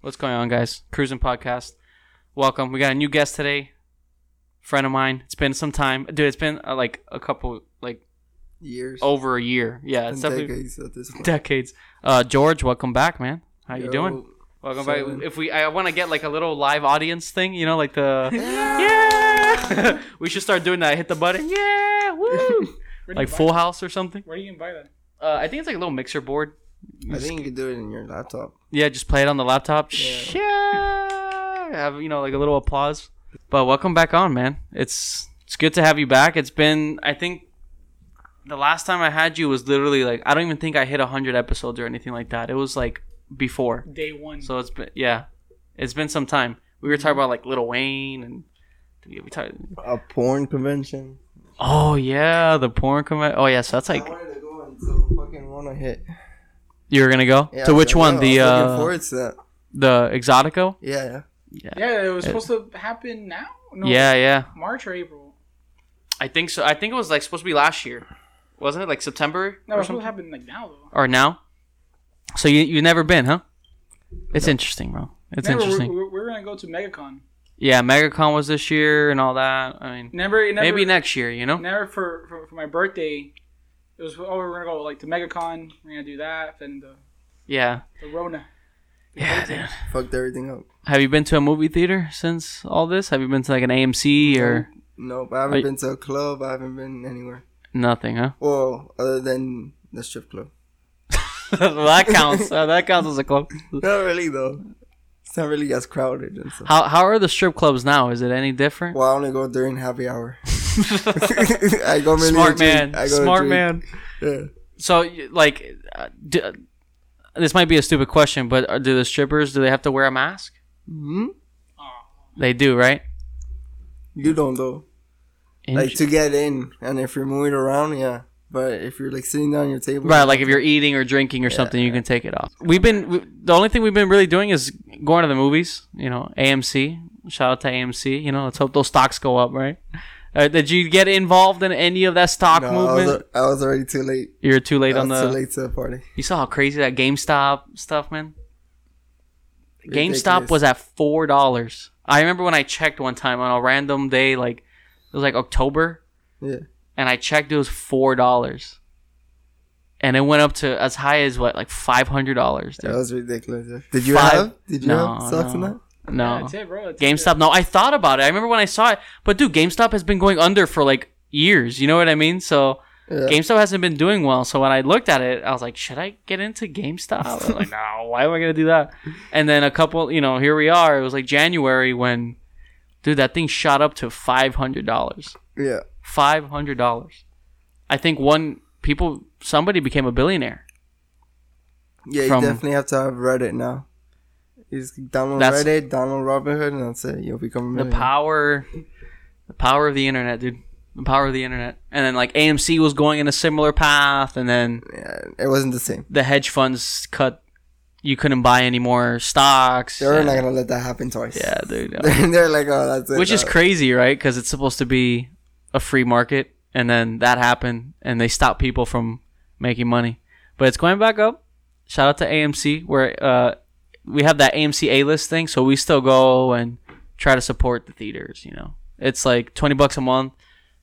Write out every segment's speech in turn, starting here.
What's going on, guys? Cruising podcast. Welcome. We got a new guest today. Friend of mine. It's been some time, dude. It's been uh, like a couple, like Years. over a year. Yeah, it's definitely decades at this point. decades. Uh, George, welcome back, man. How you Yo, doing? Welcome chilling. back. If we, I want to get like a little live audience thing, you know, like the yeah. we should start doing that. Hit the button, yeah, woo, Where do you like Full? House or something. Where do you invite that? Uh, I think it's like a little mixer board. I think you can do it in your laptop. Yeah, just play it on the laptop. Yeah. Yeah. Have you know like a little applause. But welcome back on, man. It's it's good to have you back. It's been I think the last time I had you was literally like I don't even think I hit 100 episodes or anything like that. It was like before. Day one. So it's been yeah. It's been some time. We were talking about like Lil Wayne and we we talked, A porn convention. Oh yeah, the porn convention. Oh yeah, so that's like I wanted to go until fucking one hit. You were going to go? Yeah, to which I one? know, The I was looking uh forward to that. the Exotico? Yeah, yeah. Yeah. yeah, it was supposed to happen now. No, Yeah, yeah. March or April. I think so. I think it was like supposed to be last year, wasn't it? Like September No, or it's supposed to something, happen like now though. or now. So you you never been, huh? It's interesting, bro. It's Never, interesting. We're, we're, we're gonna go to MegaCon. yeah, MegaCon was this year and all that. I mean, Never, never maybe next year. You know? Never for, for for my birthday. It was oh we're gonna go like to MegaCon. We're gonna do that. Then the Yeah. the Rona. Yeah, dude. Fucked everything up. Have you been to a movie theater since all this? Have you been to like an AMC or Nope, I haven't Are you- been to a club. I haven't been anywhere. nothing, huh? Well, other than the strip club. well, that counts. Uh, that counts as a club. Not really though. It's not really as crowded and stuff. How how are the strip clubs now? Is it any different? Well, I only go during happy hour. I go Smart man. I go Smart man. Yeah. So, like, uh, d- this might be a stupid question, but uh, do the strippers do they have to wear a mask? hmm They do, right? You don't though. Like to get in, and if you're moving around, yeah. But if you're like sitting down at your table, right, like if you're eating or drinking or something, you can take it off. We've been we, the only thing we've been really doing is going to the movies. You know, AMC. Shout out to AMC. You know, let's hope those stocks go up, right? Uh, did you get involved in any of that stock no, I was, movement? I was already too late. You're too late I on was the. too late to the party. You saw how crazy that GameStop stuff, man. GameStop was at four dollars. I remember when I checked one time on a random day, like it was like October, Yeah. and I checked it was four dollars, and it went up to as high as what, like five hundred dollars. That was ridiculous. Did you Five- have? Did you No, have stocks in that? Yeah, No, that's it, bro. That's GameStop. It. No, I thought about it. I remember when I saw it, but dude, GameStop has been going under for like years. You know what I mean? So. Yeah. GameStop hasn't been doing well, so when I looked at it, I was like, "Should I get into GameStop?" I was like, "No, why am I gonna do that?" And then a couple, you know, here we are. It was like January when, dude, that thing shot up to five hundred dollars. yeah. Five hundred dollars. I think one people, somebody became a billionaire. Yeah, you From- definitely have to have Reddit now. You just download That's- Reddit, download Robinhood, and that's it. You'll become a The power, the power of the internet, dude. The power of the internet. And then like AMC was going in a similar path, and then Yeah, it wasn't the same. the hedge funds cut. You couldn't buy any more stocks. They're and- not gonna let that happen twice. Yeah, dude. no. They're, they're like, oh, that's it. Which is Uh, crazy, right? Because it's supposed to be a free market, and then that happened, and they stopped people from making money. But it's going back up. Shout out to AMC, where uh, we have that AMC A list thing, so we still go and try to support the theaters. You know, it's like twenty bucks a month,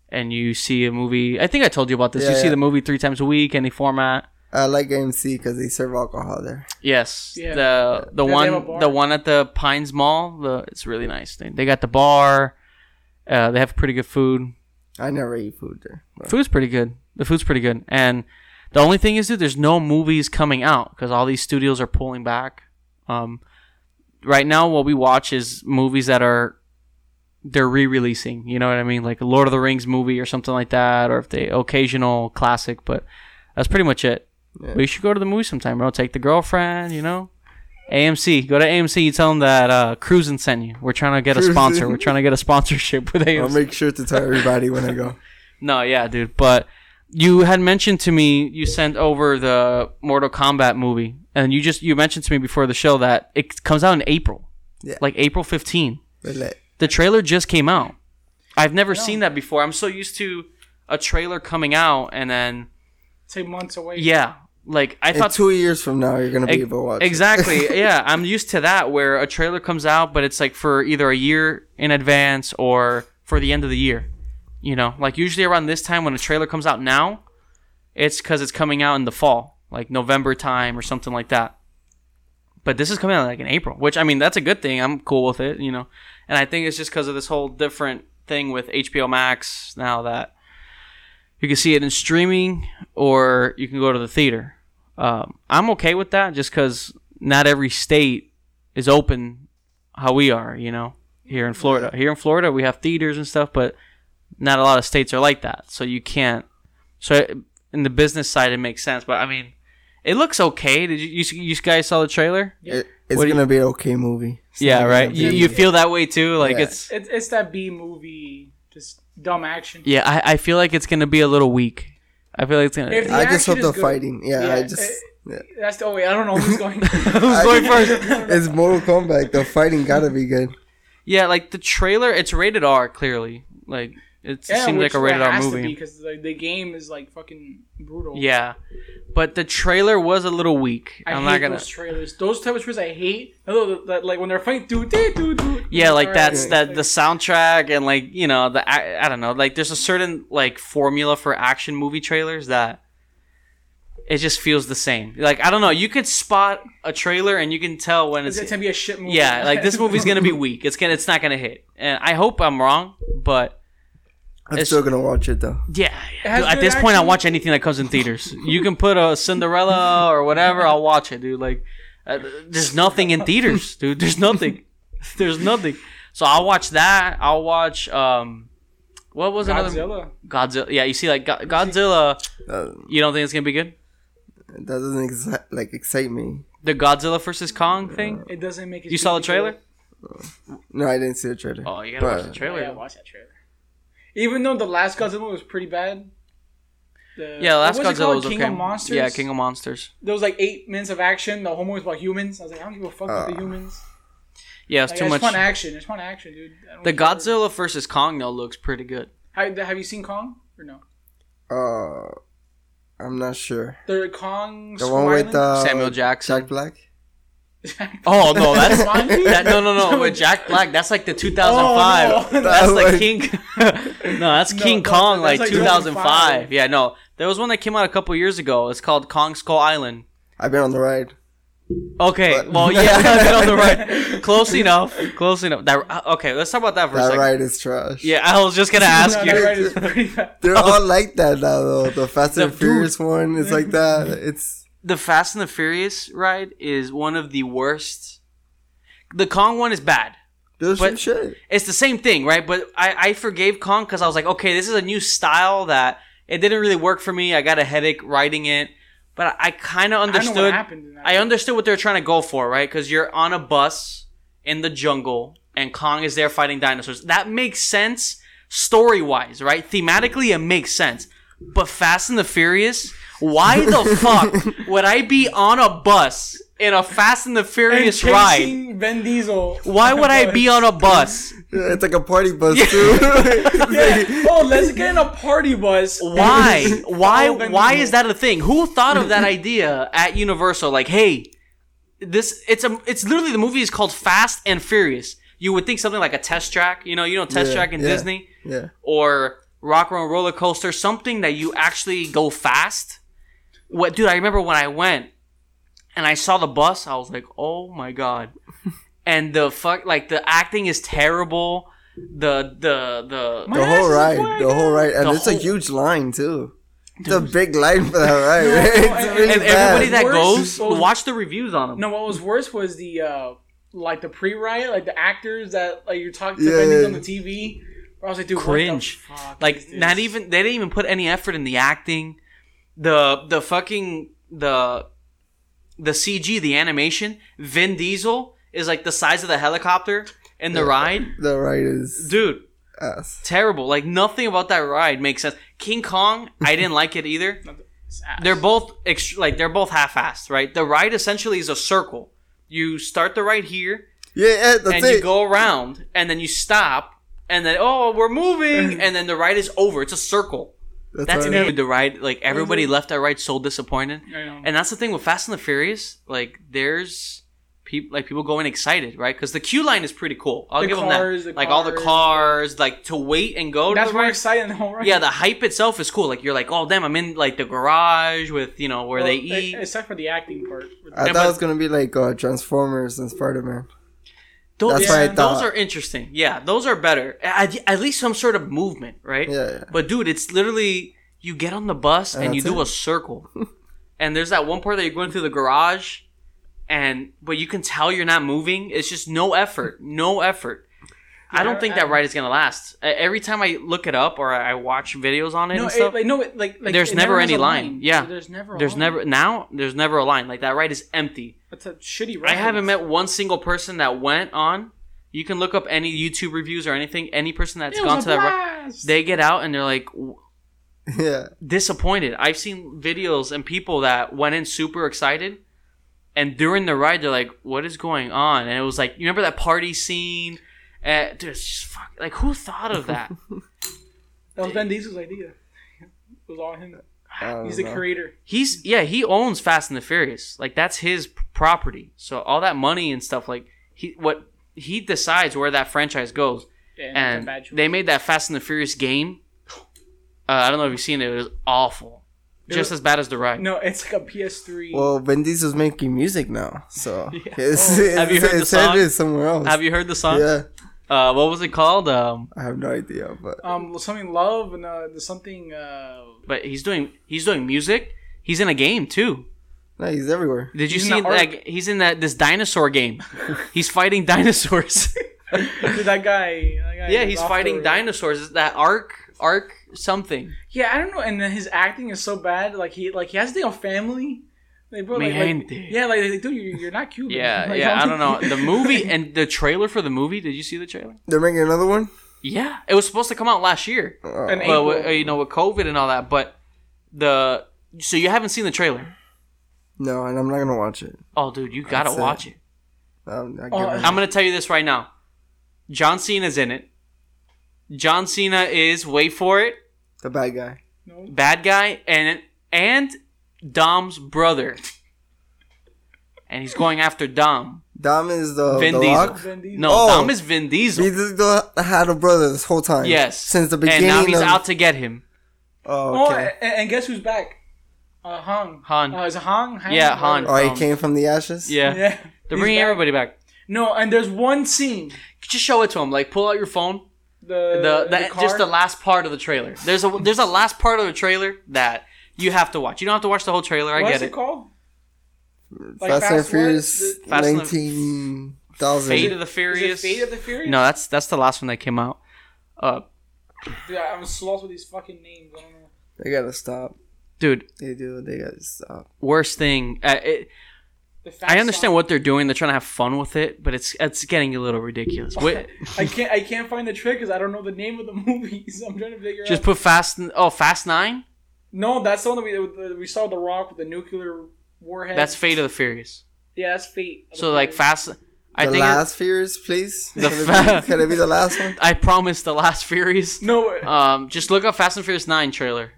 and you see a movie. I think I told you about this. Yeah, you see the movie three times a week, any format. I like AMC because they serve alcohol there. Yes, Yeah. the the They one the one at the Pines Mall. The it's really nice. They, they got the bar. Uh, they have pretty good food. I never eat food there. but- Food's pretty good. The food's pretty good. And the only thing is, dude, there's no movies coming out because all these studios are pulling back. Um, right now, what we watch is movies that are they're re-releasing. You know what I mean? Like a Lord of the Rings movie or something like that, or if they occasional classic. But that's pretty much it. Yeah. We should go to the movie sometime, bro. Take the girlfriend. You know. AMC. Go to AMC. You tell them that uh, Cruisin' sent you. We're trying to get a sponsor. We're trying to get a sponsorship with AMC. I'll make sure to tell everybody when I go. No, yeah, dude. But you had mentioned to me you sent over the Mortal Kombat movie, and you just you mentioned to me before the show that it comes out in April, Yeah. like April 15. But The trailer just came out. I've never seen that before. I'm so used to a trailer coming out and then Take months away. yeah, like I In thought two years from now, you're gonna be Ex- able to watch. it. exactly. yeah, I'm used to that where a trailer comes out, but it's like for either a year in advance or for the end of the year. You know, like usually around this time when a trailer comes out now, it's because it's coming out in the fall, like November time or something like that. But this is coming out like in April, which I mean that's a good thing. I'm cool with it, you know. And I think it's just because of this whole different thing with HBO Max now that you can see it in streaming or you can go to the theater. Um, I'm okay with that just because not every state is open how we are, you know, here in Florida. Here in Florida, we have theaters and stuff, but not a lot of states are like that. So you can't. So in the business side, it makes sense. But I mean, it looks okay. Did you you, you guys saw the trailer? It, it's What gonna be an okay movie. It's yeah, right. You, you feel that way too. Like Yeah. it's It's it's that B movie, just dumb action. yeah. I, I feel like it's gonna be a little weak. I feel like it's gonna. If the I just action hope is the good. fighting. Yeah, I Yeah, just. yeah. That's the oh wait, I don't know who's going. Who's going first? It's Mortal Kombat. The fighting gotta be good. Yeah, like the trailer, it's rated R. Clearly, like it yeah, seems like a rated R movie. because like, the game is like fucking brutal. Yeah, but the trailer was a little weak. I I'm hate not gonna. those trailers. Those type of trailers I hate. Although that, like when they're fighting, do do do do. Yeah, like that's that the soundtrack and like you know the I, I don't know like there's a certain like formula for action movie trailers that it just feels the same. Like I don't know, you could spot a trailer and you can tell when It's it's gonna be a shit movie. yeah, like this movie's gonna be weak. It's gonna it's not gonna hit, and I hope I'm wrong, but I'm It's- still gonna watch it though. yeah, has dude, at good this point I'll watch anything that comes in theaters. You can put a Cinderella or whatever, I'll watch it, dude. Like uh, there's nothing in theaters, dude. There's nothing. There's nothing. So I'll watch that. I'll watch um what was another Godzilla. Godzilla. Yeah, you see like Go- Godzilla, Uh, you don't think it's going to be good? that doesn't exci- like excite me. The Godzilla versus Kong thing? It doesn't make it. You saw the trailer? No, I didn't see the trailer. Oh, you got to watch the trailer. Yeah, watch that trailer. Even though the last Godzilla was pretty bad. The, Yeah, last what was it Godzilla called? was King okay. of Monsters. Yeah, King of Monsters. There was like eight minutes of action. The whole movie was about humans. I was like, I don't give a fuck about the Uh, humans. Yeah, it's Like, too it's much. fun action. It's fun action, dude. The care. Godzilla versus Kong though looks pretty good. Have, have you seen Kong or no? Uh, I'm not sure. The Kong. The one with uh, Samuel Jackson. Jack Black. Oh no, that's Jumanji? that. No, no, no. With Jack Black, that's like the 2005. Oh, no. That's That like was- King. no, that's No, King that- Kong, that's like like 2005. 2005. Yeah, no, there was one that came out a couple years ago. It's called Kong Skull Island. I've been on the ride. Okay, But- well, yeah, I've been on the ride. Close enough. Close enough. That uh, okay. Let's talk about that for a second. That ride is trash. Yeah, I was just gonna ask No, you. that ride is pretty bad. They're all like that now, though. The Fast and The- Furious one is like that. It's the Fast and the Furious ride is one of the worst. The Kong one is bad. there's But- some shit. It's the same thing, right? But I, I forgave Kong because I was like, okay, this is a new style that it didn't really work for me. I got a headache writing it, but I, I kind of I know what understood. happened in that. I understood what they're trying to go for, right? Because you're on a bus in the jungle and Kong is there fighting dinosaurs. That makes sense story wise, right? Thematically, it makes sense. But Fast and the Furious, why the fuck would I be on a bus in a Fast and the And Furious ride? chasing Vin Diesel. Why would I be on a bus? Yeah, It's like a party bus too. Yeah. Oh, let's get in a party bus. Why? Oh, why? Follow Vin Why is that a thing? Who thought of that idea at Universal? Like, hey, this it's a it's literally the movie is called Fast and Furious. You would think something like a test track, you know, you know, test Yeah, track in yeah. Disney yeah. or Rock and Roller Coaster, something that you actually go fast. What, dude? I remember when I went and I saw the bus, I was like, oh my god. and the fuck, like the acting is terrible. The the the The whole ride, black. the whole ride, and The it's a huge line too. It's a big line for that ride. No, no, It's and- really and bad. everybody that Worse goes, was- watch the reviews on them. No, what was worse was the uh like the pre-riot, like the actors that like you're talking to Yeah, yeah. on the TV. Where I was like, dude, Cringe. What the fuck like is not even they didn't even put any effort in the acting. The the fucking the the cg the animation vin diesel is like the size of the helicopter in the Yeah. ride. The ride is dude. ass. terrible. Like nothing about that ride makes sense. King kong i didn't like it either. They're both ext- like they're both half-assed right? The ride essentially is a circle. You start the ride here Yeah, yeah that's and it. you go around and then you stop and then oh we're moving and then the ride is over it's a circle That's That's why- the ride. Like everybody left that ride so disappointed, I know. and that's the thing with Fast and the Furious. Like there's people like people going excited, right? Because the queue line is pretty cool. I'll The give cars, them the that. Like all the cars, cars, like to wait and go. That's to the more ride. exciting than the whole ride. Yeah, the hype itself is cool. Like you're like, oh damn, I'm in like the garage with you know where Well, they eat. Except for the acting part. I Yeah, thought but- it was gonna be like uh, Transformers and Spider Man. Those, That's yeah, those are interesting. Yeah, those are better. At, at least some sort of movement, right? Yeah, yeah. But dude, it's literally you get on the bus And and you do it. a circle, and there's that one part that you're going through the garage, and but you can tell you're not moving. It's just no effort, no effort. I don't think that ride is gonna last. Every time I look it up or I watch videos on it No, and it, stuff, like no, it, like, like There's it never has any a line. Yeah. there's never. A there's line. never now. There's never a line. Like that ride is empty. That's a shitty ride. I haven't met one single person that went on. You can look up any YouTube reviews or anything. Any person that's gone to a that ride, they get out and they're like Yeah. disappointed. I've seen videos and people that went in super excited, and during the ride they're like, "What is going on?" And it was like, you remember that party scene? Uh, dude, it's just fuck. Like, who thought of that? that was Vin Diesel's idea. It was all him. He's the know. creator. He's yeah, he owns Fast and the Furious. Like that's his property. So all that money and stuff, like he what he decides where that franchise goes. Yeah, it's a and they made that Fast and the Furious game. Uh, I don't know if you've seen it. It was awful, It just was- as bad as the ride. No, it's like a PS3. Well, Vin Diesel's making music now, so Yeah. it's, Oh. it's, Have you heard the it's headed song? somewhere else. Have you heard the song? Yeah, Uh, what was it called? Um, I have no idea, but um, something love and uh, something. Uh, but he's doing he's doing music. He's in a game too. no, he's everywhere. Did you He's see in the that? Ark. He's in that this dinosaur game. he's fighting dinosaurs. dude, that guy. That guy yeah, he's fighting the- dinosaurs. Is that Ark Ark something? Yeah, I don't know. And his acting is so bad. Like he, like he has to think of family. Like, bro, Mi like, like, yeah, like, like, dude, you're, you're not Cuban. Yeah, Like, yeah. I don't know the movie and the trailer for the movie. Did you see the trailer? They're making another one. Yeah, it was supposed to come out last year. Oh. An Well, April. with, uh, you know, with COVID and all that. But the so you haven't seen the trailer? no, and I'm not gonna watch it. Oh, dude, you gotta That's it. watch it. I'm Oh, I'm gonna tell you this right now. John Cena's in it. John Cena is wait for it, the bad guy. No. bad guy, and and Dom's brother, and he's going after Dom. Dom is the, Vin the Diesel. Rock. Vin Diesel. No, Oh. Dom is Vin Diesel. Vin Diesel had a brother this whole time. Yes, since the beginning. and now he's of, out to get him. Oh, Oh, okay. and, and guess who's back? Uh, Han. Han. Uh, is it Han? Han? Yeah, Han. Oh, he um, came from the ashes. Yeah, Yeah. they're He's bringing back. everybody back. No, and there's one scene. Just show it to him. Like pull out your phone. The the, the, the just the last part of the trailer. There's a there's a last part of the trailer that you have to watch. You don't have to watch the whole trailer. I What's get it What's it. called? Like Fast, and what? Furious The- Fast nineteen thousand. Fate of the Is it Furious. Fate of the Furious? No, that's that's the last one that came out. Uh, Dude, I'm so lost with these fucking names. I don't know. They gotta stop. dude, They do. They gotta stop. worst thing. Uh, it, I understand Song- what they're doing. They're trying to have fun with it, but it's it's getting a little ridiculous. Wait, I can't. I can't find the trick because I don't know the name of the movies. I'm trying to figure out. just out. put Fast. Oh, Fast Nine. No, that's the one that we we saw the Rock with the nuclear warhead. That's Fate of the Furious. yeah, that's Fate. of So the like Furious. Fast. I the think it- last Furious, please. The can, fa- it be, can it be the last one? I promise the last Furious. No, Um, just look up Fast and Furious Nine trailer.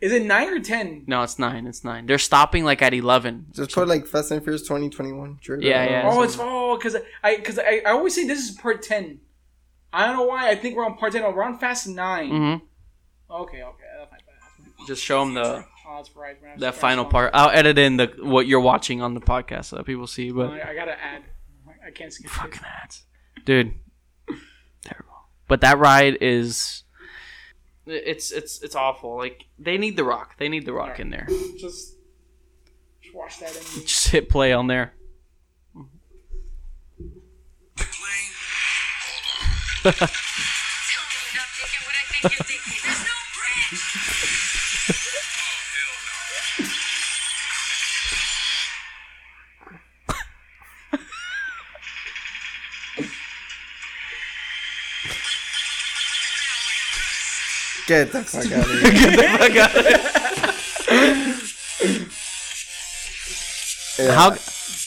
is it nine or ten? No, it's nine. It's nine. They're stopping like at eleven. Just put like Fast and Furious twenty twenty one. Yeah, yeah. Oh, it's oh, because I because I, I always say this is part ten. I don't know why. I think we're on part ten. No, we're on Fast 9 Mm-hmm. Okay, okay, Just show them the Oh, that's right. we're gonna have to that final part. I'll edit in the what you're watching on the podcast so that people see. But I, I gotta add. I can't skip. fucking ads, dude. Terrible. But that ride is. It's it's it's awful. Like they need the rock. They need the rock in there. Just, just watch that. And Just hit play on there. Tell me you're not thinking what I think you're thinking. There's no break. Get the fuck out of here. Yeah. How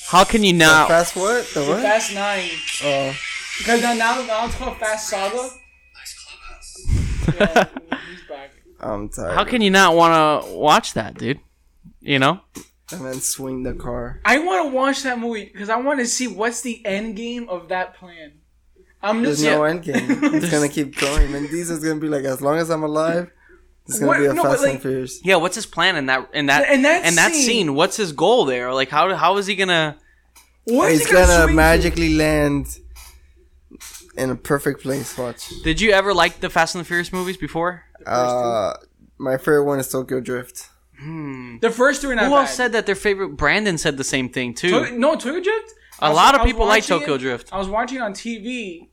how can you The not? fast what? The what? Fast Nine. Oh, Because now, now, now it's called Fast Saga. Nice clubhouse. Yeah, he's back. I'm tired. How can you not want to watch that, dude? You know? and then swing the car? I want to watch that movie because I want to see what's the end game of that plan. I'm There's just no end game. It's gonna keep going. And Diesel's gonna be like, as long as I'm alive, it's gonna What- be a no, Fast like- and Furious. Yeah, what's his plan in that in that In that in that scene- scene? What's his goal there? Like how how is he gonna what is He's he gonna, gonna swing magically land in a perfect place. Watch. Did you ever like the Fast and the Furious movies before? Uh, my favorite one is Tokyo Drift. to? The first two are not Who bad. else said that their favorite Brandon said the same thing too. To- no, Tokyo Drift. A I was- lot of people like Tokyo it- Drift. I was watching it on TV,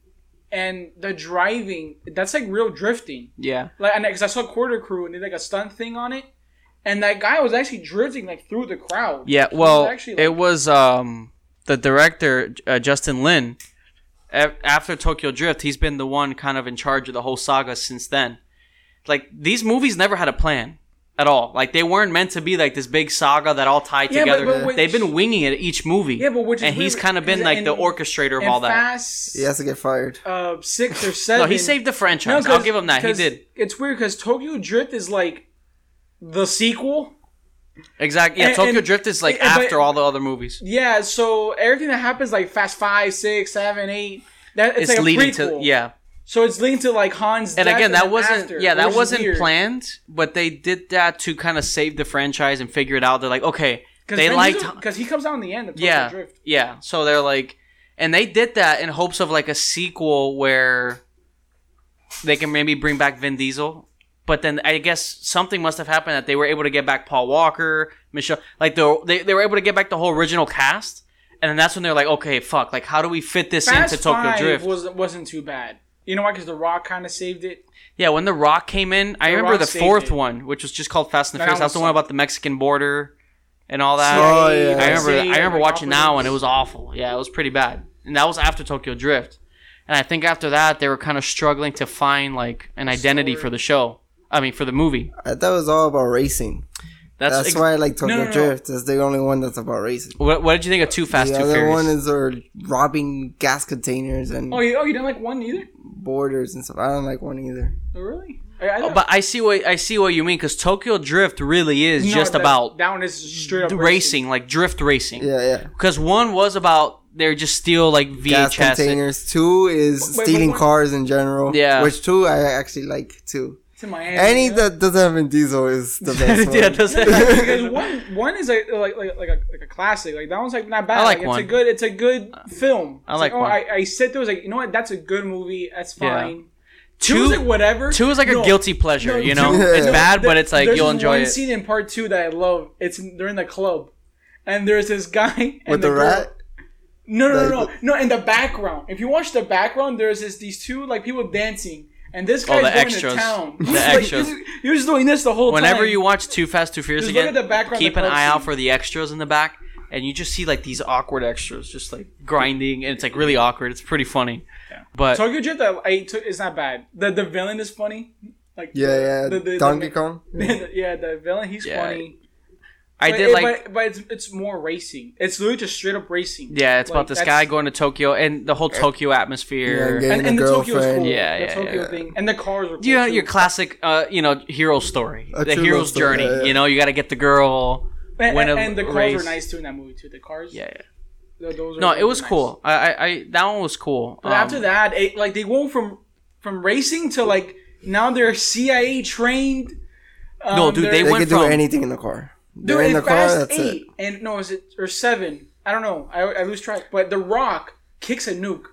and the driving that's like real drifting. Yeah. Like, and because I saw Corridor Crew and they did like a stunt thing on it, and that guy was actually drifting like through the crowd. Yeah, He was well, actually, like- it was um, the director uh, Justin Lin. a- After Tokyo Drift, he's been the one kind of in charge of the whole saga since then. Like these movies never had a plan at all. Like they weren't meant to be like this big saga that all tied Yeah, but- together. but which- They've been winging it each movie. Yeah, but which is and he's kind of been like in- the orchestrator of and all that. He has to get fired. uh, six or seven. No, he saved the franchise. 'cause- I'll give him that. He 'cause did It's weird because Tokyo Drift is like the sequel. exactly. Yeah, and- Tokyo and- Drift is like and- but- after all the other movies. Yeah, so everything that happens like Fast Five, Six, Seven, Eight, that it's, It's like a leading prequel. to yeah. So it's linked to like Han's. and again that then wasn't after, yeah that wasn't weird. planned but they did that to kind of save the franchise and figure it out they're like okay they liked because he comes out in the end of Tokyo yeah Drift. yeah so they're like and they did that in hopes of like a sequel where they can maybe bring back Vin Diesel but then I guess something must have happened that they were able to get back Paul Walker Michelle like the, they, they were able to get back the whole original cast and then that's when they're like okay fuck like how do we fit this Fast into Tokyo Drift was wasn't too bad. You know why? Because The Rock kind of saved it. Yeah, when The Rock came in, I The remember Rock the fourth it. one, which was just called Fast and the That Furious. That's the one one about the Mexican border and all that. Oh, yeah. I remember. CIA, I remember watching that one. It was awful. Yeah, it was pretty bad. And that was after Tokyo Drift. And I think after that, they were kind of struggling to find like an identity Story. for the show. I mean, for the movie. I thought it was all about racing. That's, That's, ex- why I like Tokyo no, no. Drift. It's the only one that's about racing. What, what did you think of Too Fast, the Too other Furious? one is they're robbing gas containers and Oh, you, oh, you didn't like one either? borders and stuff. I don't like one either. Oh, really? I, I Oh, but I see what I see what you mean because Tokyo Drift really is No, just that- about that one is straight up the racing, like drift racing. Yeah, yeah. Because one was about they're just steal like Gas VHS. containers. Two is Wait, wait, stealing cars in general. Yeah. Which two I actually like too. It's in Miami. Any yeah. that doesn't have Vin Diesel is the best one. yeah, does because one one is like like like like a, like a classic. Like that one's like not bad. I like it's one. a good it's a good uh, film. I It's like oh, one. I, I sit there was like you know what that's a good movie. That's Yeah. fine. Two, is like whatever. two is like a guilty pleasure, no, you know? two- it's no, bad, but it's like there's you'll this enjoy one it. scene in part two that I love. It's in, they're in the club, and there's this guy and With the girl- rat? No, no, no, no, no. In the background, if you watch the background, there's this these two like people dancing, and this guy's Oh, the going extras. to town. The He's like- extras. he's- he was doing this the whole Whenever time. Whenever you watch Too Fast, Too Furious Just look again, at the background keep of an the club eye out for the extras in the back, and you just see like these awkward extras just like grinding, and it's like really awkward. It's pretty funny. Yeah. But Tokyo Drift, I, I took, it's not bad. The the villain is funny. Like Yeah, yeah. the- the- Donkey the- Kong. yeah, the villain, he's Yeah. funny. I But did it- like. but, but it's it's more racing. It's literally just straight up racing. yeah, it's Like, about this guy going to Tokyo and the whole Tokyo atmosphere. Yeah, and, Getting and a the Tokyo girlfriend. cool. Yeah, the yeah, Tokyo yeah. thing, and the cars were cool. you know, too. your classic, uh, you know, hero story, A the hero's story, journey. yeah, yeah. You know, you got to get the girl. and, win and, a and the cars race. were nice too in that movie too. The cars, Yeah, yeah. th- those are No, those it was nice. cool. I, I, I, that one was cool. But Um, after that, it, like they went from from racing to like now they're CIA trained. Um, No, dude, they're- they They went can do from- anything in the car. They're Dude, in in the car. Fast That's Eight it. and no, is it or seven? I don't know. I, I lose track. But The Rock kicks a nuke.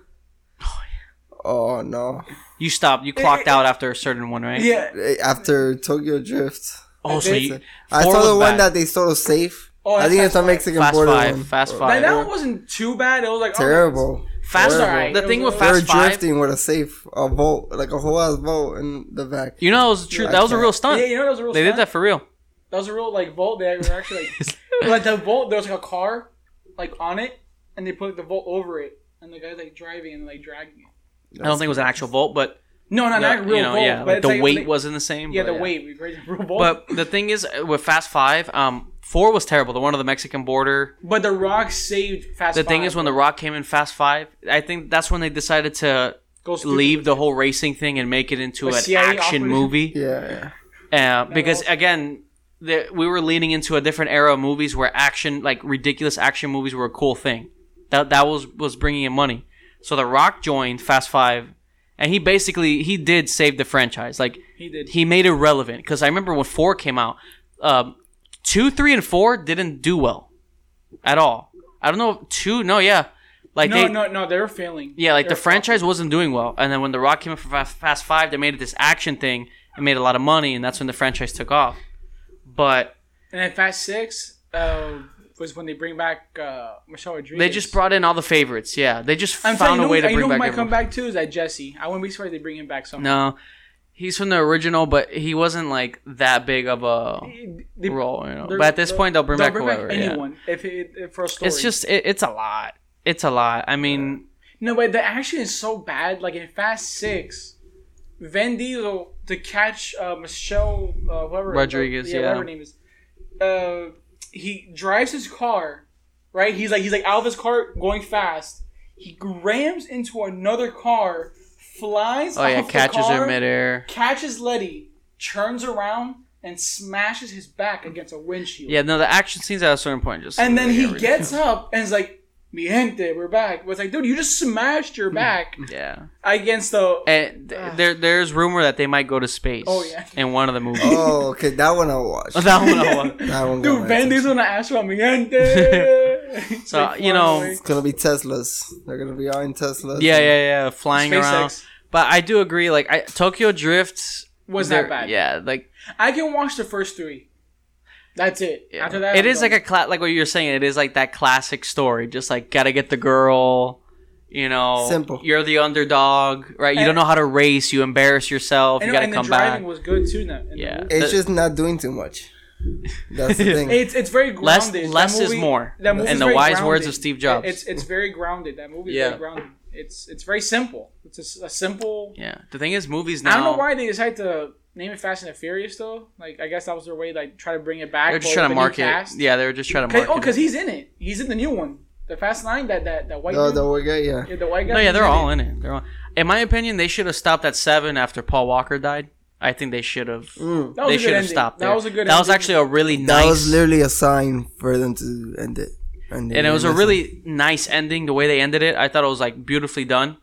Oh yeah. Oh no! you stopped. You clocked out after a certain one, right? Yeah. After Tokyo Drift, Oh, so you. I saw was the one bad. that they stole safe. Oh, I think it's Fast a Five. Mexican Fast border Five, one. Fast Oh, Five. That, that one wasn't too bad. It was like oh, Terrible. Fast. Terrible. The thing with They were Fast Five. drifting with a safe, a boat, like a whole ass boat in the back. You know, that was true. I That was a can't. real stunt. Yeah, you know that was a real. Stunt. They did that for real. That was a real like vault. They were actually like, like the vault. There was like a car, like on it, and they put like, the vault over it, and the guy's like driving and like dragging it. I don't think it was an actual vault, but No, not not you real know, vault. yeah, but like the like, weight like- wasn't the same. Yeah, but the weight. We great real vault. But the thing is, uh, with Fast Five, um, four was terrible. The one on the Mexican border. but the Rock saved Fast. The thing is, when The Rock came in Fast Five, I think that's when they decided to Go leave the whole racing thing and make it into A an CIA action operation? movie. Yeah, yeah. Uh, because also- again, the, we were leaning into a different era of movies where action, like ridiculous action movies, were a cool thing. That that was was bringing in money. So The Rock joined Fast Five, and he basically he did save the franchise. Like He did. he made it relevant. Because I remember when four came out, um, two, three, and four didn't do well at all. I don't know two. No, yeah, like no, they no, no, they were failing. yeah, like They the franchise wasn't doing well, and then when The Rock came in for Fast Five, they made it this action thing and made a lot of money, and that's when the franchise took off. But And then Fast Six uh, was when they bring back uh, Michelle Rodriguez. they just brought in all the favorites. Yeah, they just I'm found a way to you know bring who back. might come everyone. back too is that Jesse. I wouldn't be surprised they bring him back somehow. No, he's from the original, but he wasn't like that big of a They- role. You know, but at this point, they'll bring they'll back whoever. yeah. anyone if, it, if for a story. It's just it, it's a lot. It's a lot. I mean, no, but the action is so bad. Like in Fast Six, Vin Diesel to catch uh, Michelle uh, whoever Rodriguez, yeah. whatever her name is. Uh, he drives his car, right? He's like he's like out of his car going fast. He rams into another car, flies. oh yeah, catches car, her midair. catches Letty, turns around and smashes his back against a windshield. Yeah, no, the action scenes at a certain point just. And then he everything. gets up and is like, "Mi gente, we're back." But it's like, dude, you just smashed your hmm. back hmm. Yeah. against the. And ah. th- there, there's rumor that they might go to space. Oh, yeah. In one of the movies. Oh, okay, that one I'll watch. that one. I want. That one. Dude, my Van attention. Diesel gonna ask for mi gente. So, Like, you know, It's gonna be Teslas. They're gonna be all in Teslas. Yeah, yeah, yeah, flying away. around. But I do agree. Like I, Tokyo Drift was they're- that bad. Yeah, like I can watch the first three. That's it. yeah. After that, it I'm is done. like a cla- like what you're saying. It is like that classic story. Just like gotta get the girl. You know, Simple. You're the underdog, right? You don't know how to race. You embarrass yourself. And, you gotta and the come driving back. was good too. Now, in the Yeah. It's The- just not doing too much. That's the thing. It's it's very Less- grounded. That less is movie- more. That movie's In the very wise words of Steve Jobs. It's it's very grounded. That movie is Yeah. very grounded. It's it's very simple. It's a simple. Yeah. The thing is, movies now. I don't know why they decided to name it Fast and the Furious though. Like I guess that was their way, like try to bring it back. They're just trying to with a new market. cast. Yeah, they were just trying to Cause, market. oh, because he's in it. He's in the new one, the Fast Nine. That that that white. Oh, the white guy, yeah. Yeah, the white guy. No, yeah, they're all in it. They're all. In my opinion, they should have stopped at seven after Paul Walker died. I think they should have. Mm. That was They a good should have stopped there. That was a good. That was actually a really nice. That was literally a sign for them to end it. And, and it was a listened. really nice ending. The way they ended it, I thought it was like beautifully done.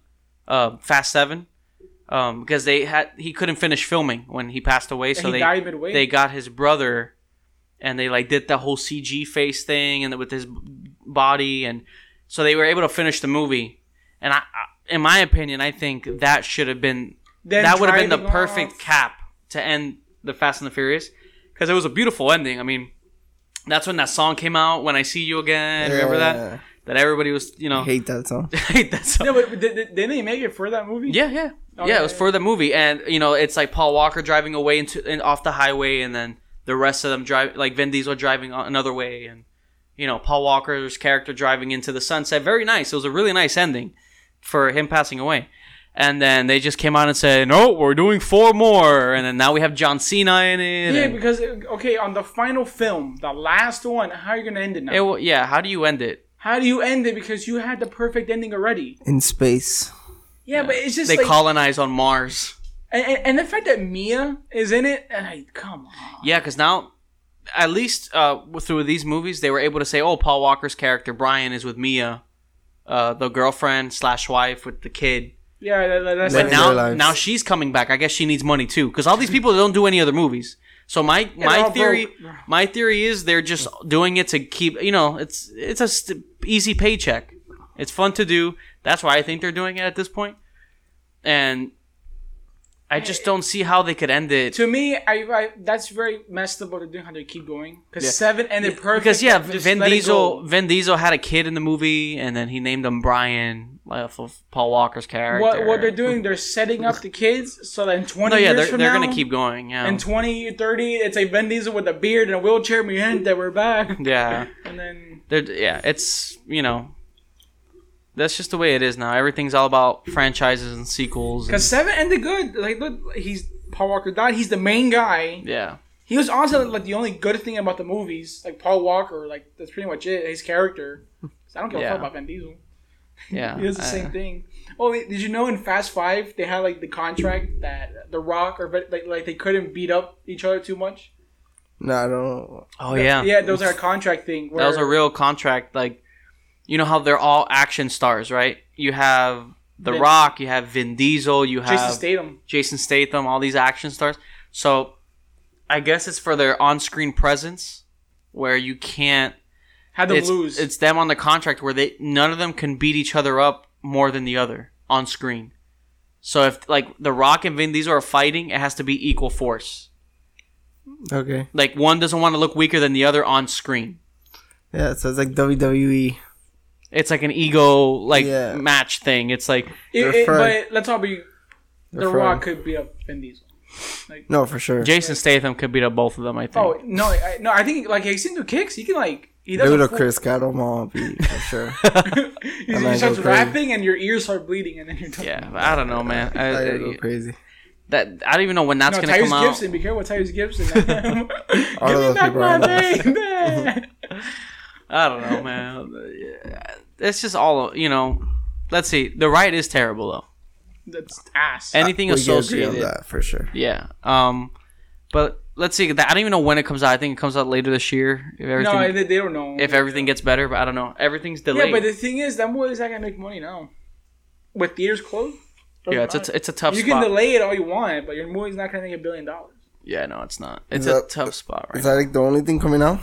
Uh, Fast Seven, um, because they had he couldn't finish filming when he passed away, so they they got his brother, and they like did the whole CG face thing and with his body, and so they were able to finish the movie. And I, I in my opinion, I think that should have been Then that would have been the perfect off. cap to end the Fast and the Furious because it was a beautiful ending. I mean, that's when that song came out. When I see you again, remember that? Yeah. That everybody was, you know, I hate that song. hate that song. Yeah, but did, did, didn't they make it for that movie? Yeah, yeah, Oh, yeah. yeah, It was for the movie, and you know, it's like Paul Walker driving away into and off the highway, and then the rest of them drive like Vin Diesel driving on another way, and you know, Paul Walker's character driving into the sunset. Very nice. It was a really nice ending for him passing away. And then they just came out and said, "No, we're doing four more." And then now we have John Cena in it. Yeah, and because okay, on the final film, the last one, how are you gonna end it now? it wa- yeah, how do you end it? how do you end it? Because you had the perfect ending already. In space. Yeah, but it's just They like, colonize on Mars. and, and, and the fact that Mia is in it, and like, come on. Yeah, because now, at least uh, through these movies, they were able to say, "Oh, Paul Walker's character Brian is with Mia, uh, the girlfriend slash wife with the kid." Yeah, that, that- that's But now, now she's coming back. I guess she needs money too, because all these people don't do any other movies. So my my theory, broke. my theory is they're just doing it to keep. You know, it's it's a st- easy paycheck. It's fun to do. That's why I think they're doing it at this point. And I just don't see how they could end it. to me, I, I that's very messed up what they're doing. How they keep going because Yeah. seven ended perfect. Because yeah, just Vin Diesel. Vin Diesel had a kid in the movie, and then he named him Brian, off of Paul Walker's character. What what they're doing? They're setting up the kids so that in twenty No, yeah, years they're, from they're now, gonna keep going. Yeah, In 20, 30, it's a Vin Diesel with a beard and a wheelchair. Mi that we're back. yeah, And then yeah. It's you know, that's just the way it is now. Everything's all about franchises and sequels. and- because seven ended good. Like look, he's Paul Walker died. He's the main guy. yeah, He was also like the only good thing about the movies. Like Paul Walker, like that's pretty much it. His character. 'Cause I don't give a fuck about Vin Diesel. Yeah, He does the I- same thing. Oh, wait, did you know in Fast Five they had like the contract that The Rock or like like they couldn't beat up each other too much. No, I don't know. Oh yeah, Yeah, those are a contract thing. that was a real contract. Like, you know how they're all action stars, right? You have The Vin- Rock, you have Vin Diesel, you have Jason Statham. Jason Statham, all these action stars. So, I guess it's for their on-screen presence, where you can't. Had them It's, lose. it's them on the contract where they none of them can beat each other up more than the other on screen. So if like The Rock and Vin Diesel are fighting, it has to be equal force. Okay. Like one doesn't want to look weaker than the other on screen. Yeah, so it's like. WWE. It's like an ego like Yeah. match thing. It's like It- They're it- fried. but let's all be. The They're Rock could beat up Vin Diesel. No, for sure. Jason Statham could beat up both of them. I think. Oh no, I, no! I think like he's into kicks. He can like he does. Ludacris got them all beat for sure. He, I might starts go crazy. rapping and your ears start bleeding, and then you're done. yeah, I don't know, man. I, I I- go crazy. that I don't even know when that's no, gonna Tyrese come out. Gibson. Be careful, with Tyrese Gibson. All Give of me those back people are my on baby. I don't know, man. It's just all you know. Let's see. The right is terrible though. That's ass. Anything We can agree on associated. that for sure. Yeah. Um, but let's see. I don't even know when it comes out. I think it comes out later this year. If everything, no, they, they don't know. if everything gets better, but I don't know. Everything's delayed. yeah, but the thing is, that movie's not gonna make money now. With theaters closed. yeah, it's doesn't a, it's a tough spot. You spot. can delay it all you want, but your movie's not gonna make a billion dollars. yeah, no, it's not. It's Is a that- tough spot right Is that like the only thing coming out?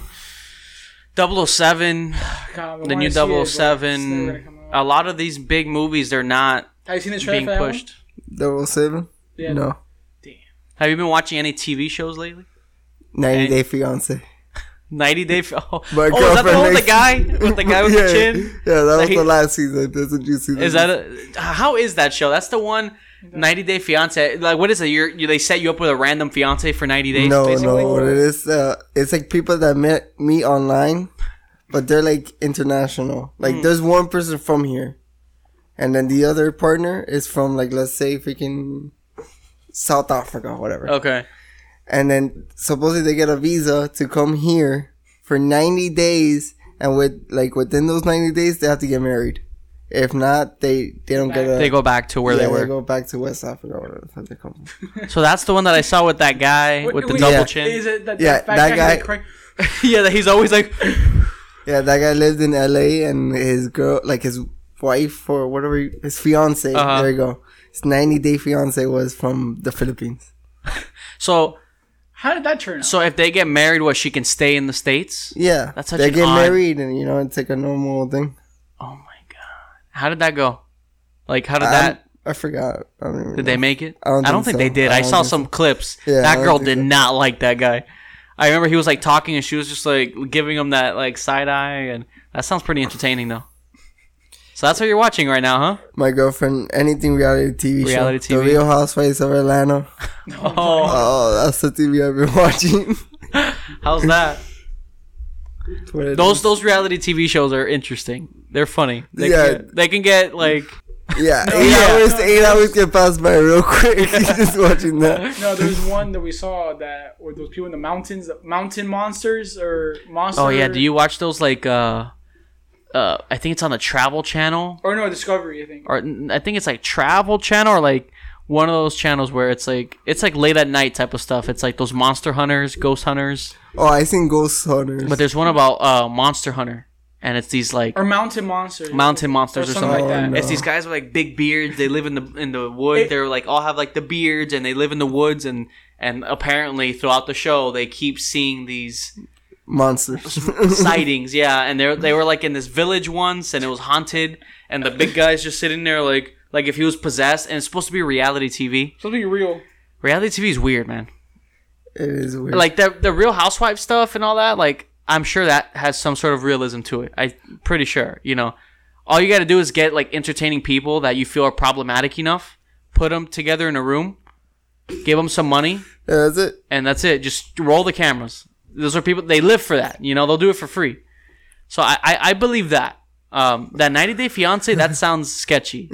007, God, the new see it, but 007. it's never gonna come out. A lot of these big movies, they're not Have you seen the being for pushed. Double oh Seven? Yeah. No. Damn. Have you been watching any TV shows lately? 90 Hey. Day Fiance. 90 Day. F- Oh, My oh is that the one with the guy with the guy with yeah, the chin? Yeah, that was he- the last season. That's what you see. Is that a, how is that show? That's the one 90 Day Fiance. Like what is it? You're, you they set you up with a random fiance for 90 days. no, basically? no. What it is, uh, it's like people that met me online, but they're like international. Like Hmm. there's one person from here, and then the other partner is from like let's say freaking South Africa, whatever. Okay. And then supposedly they get a visa to come here for 90 days, and with like within those 90 days they have to get married. If not, they they don't get a. They go back to where yeah, they were. They go back to West Africa or whatever they come from. So that's the one that I saw with that guy Wait, with the wait, double Yeah. chin. Is it that, Yeah, that, that guy- who cry- yeah, that he's always like, Yeah, that guy lived in LA and his girl, like his wife or whatever, his fiance. Uh-huh. There you go. His 90 day fiance was from the Philippines. so How did that turn out? so if they get married, what she can stay in the states? Yeah. That's such They get odd- married and, you know, it's like a normal thing. Oh my god, how did that go? Like how did I'm- that? I forgot. I don't even Did know. they make it? I don't think, think they did. I I, saw some clips. Yeah, that girl did so. not like that guy. I remember he was like talking and she was just like giving him that like side eye and that sounds pretty entertaining though. So that's what you're watching right now, huh? My girlfriend, anything reality TV Reality show. The Real Housewives of Atlanta. Oh, Oh, that's the TV I've been watching. how's that? Those those reality TV shows are interesting. They're funny. They Yeah. can get, they can get like Yeah, eight Yeah. hours, eight hours get passed by real quick. just watching that. no, there's one that we saw that were those people in the mountains, mountain monsters or monsters. Oh yeah, do you watch those like uh uh I think it's on the Travel Channel Or no, Discovery, I think. or I think it's like Travel Channel or like one of those channels where it's like it's like late at night type of stuff. It's like those monster hunters, ghost hunters. Oh, I seen Ghost Hunters. But there's one about uh Monster Hunter and it's these like Or mountain monsters. mountain monsters or something like that. No. It's these guys with like big beards. They live in the in the wood. It- They're like all have like the beards and they live in the woods and and apparently throughout the show they keep seeing these monsters. sightings. Yeah, and they they were like in this village once and it was haunted and the big guy's just sitting there like like if he was possessed and it's supposed to be reality TV. Something real. Reality TV is weird, man. it is weird. Like the the Real Housewife stuff and all that. Like I'm sure that has some sort of realism to it. I'm pretty sure. You know, all you got to do is get like entertaining people that you feel are problematic enough, put them together in a room, give them some money, yeah, that's it. and that's it. Just roll the cameras. Those are people they live for that. You know, they'll do it for free. So I I, I believe that. Um, that 90 Day Fiance that sounds sketchy.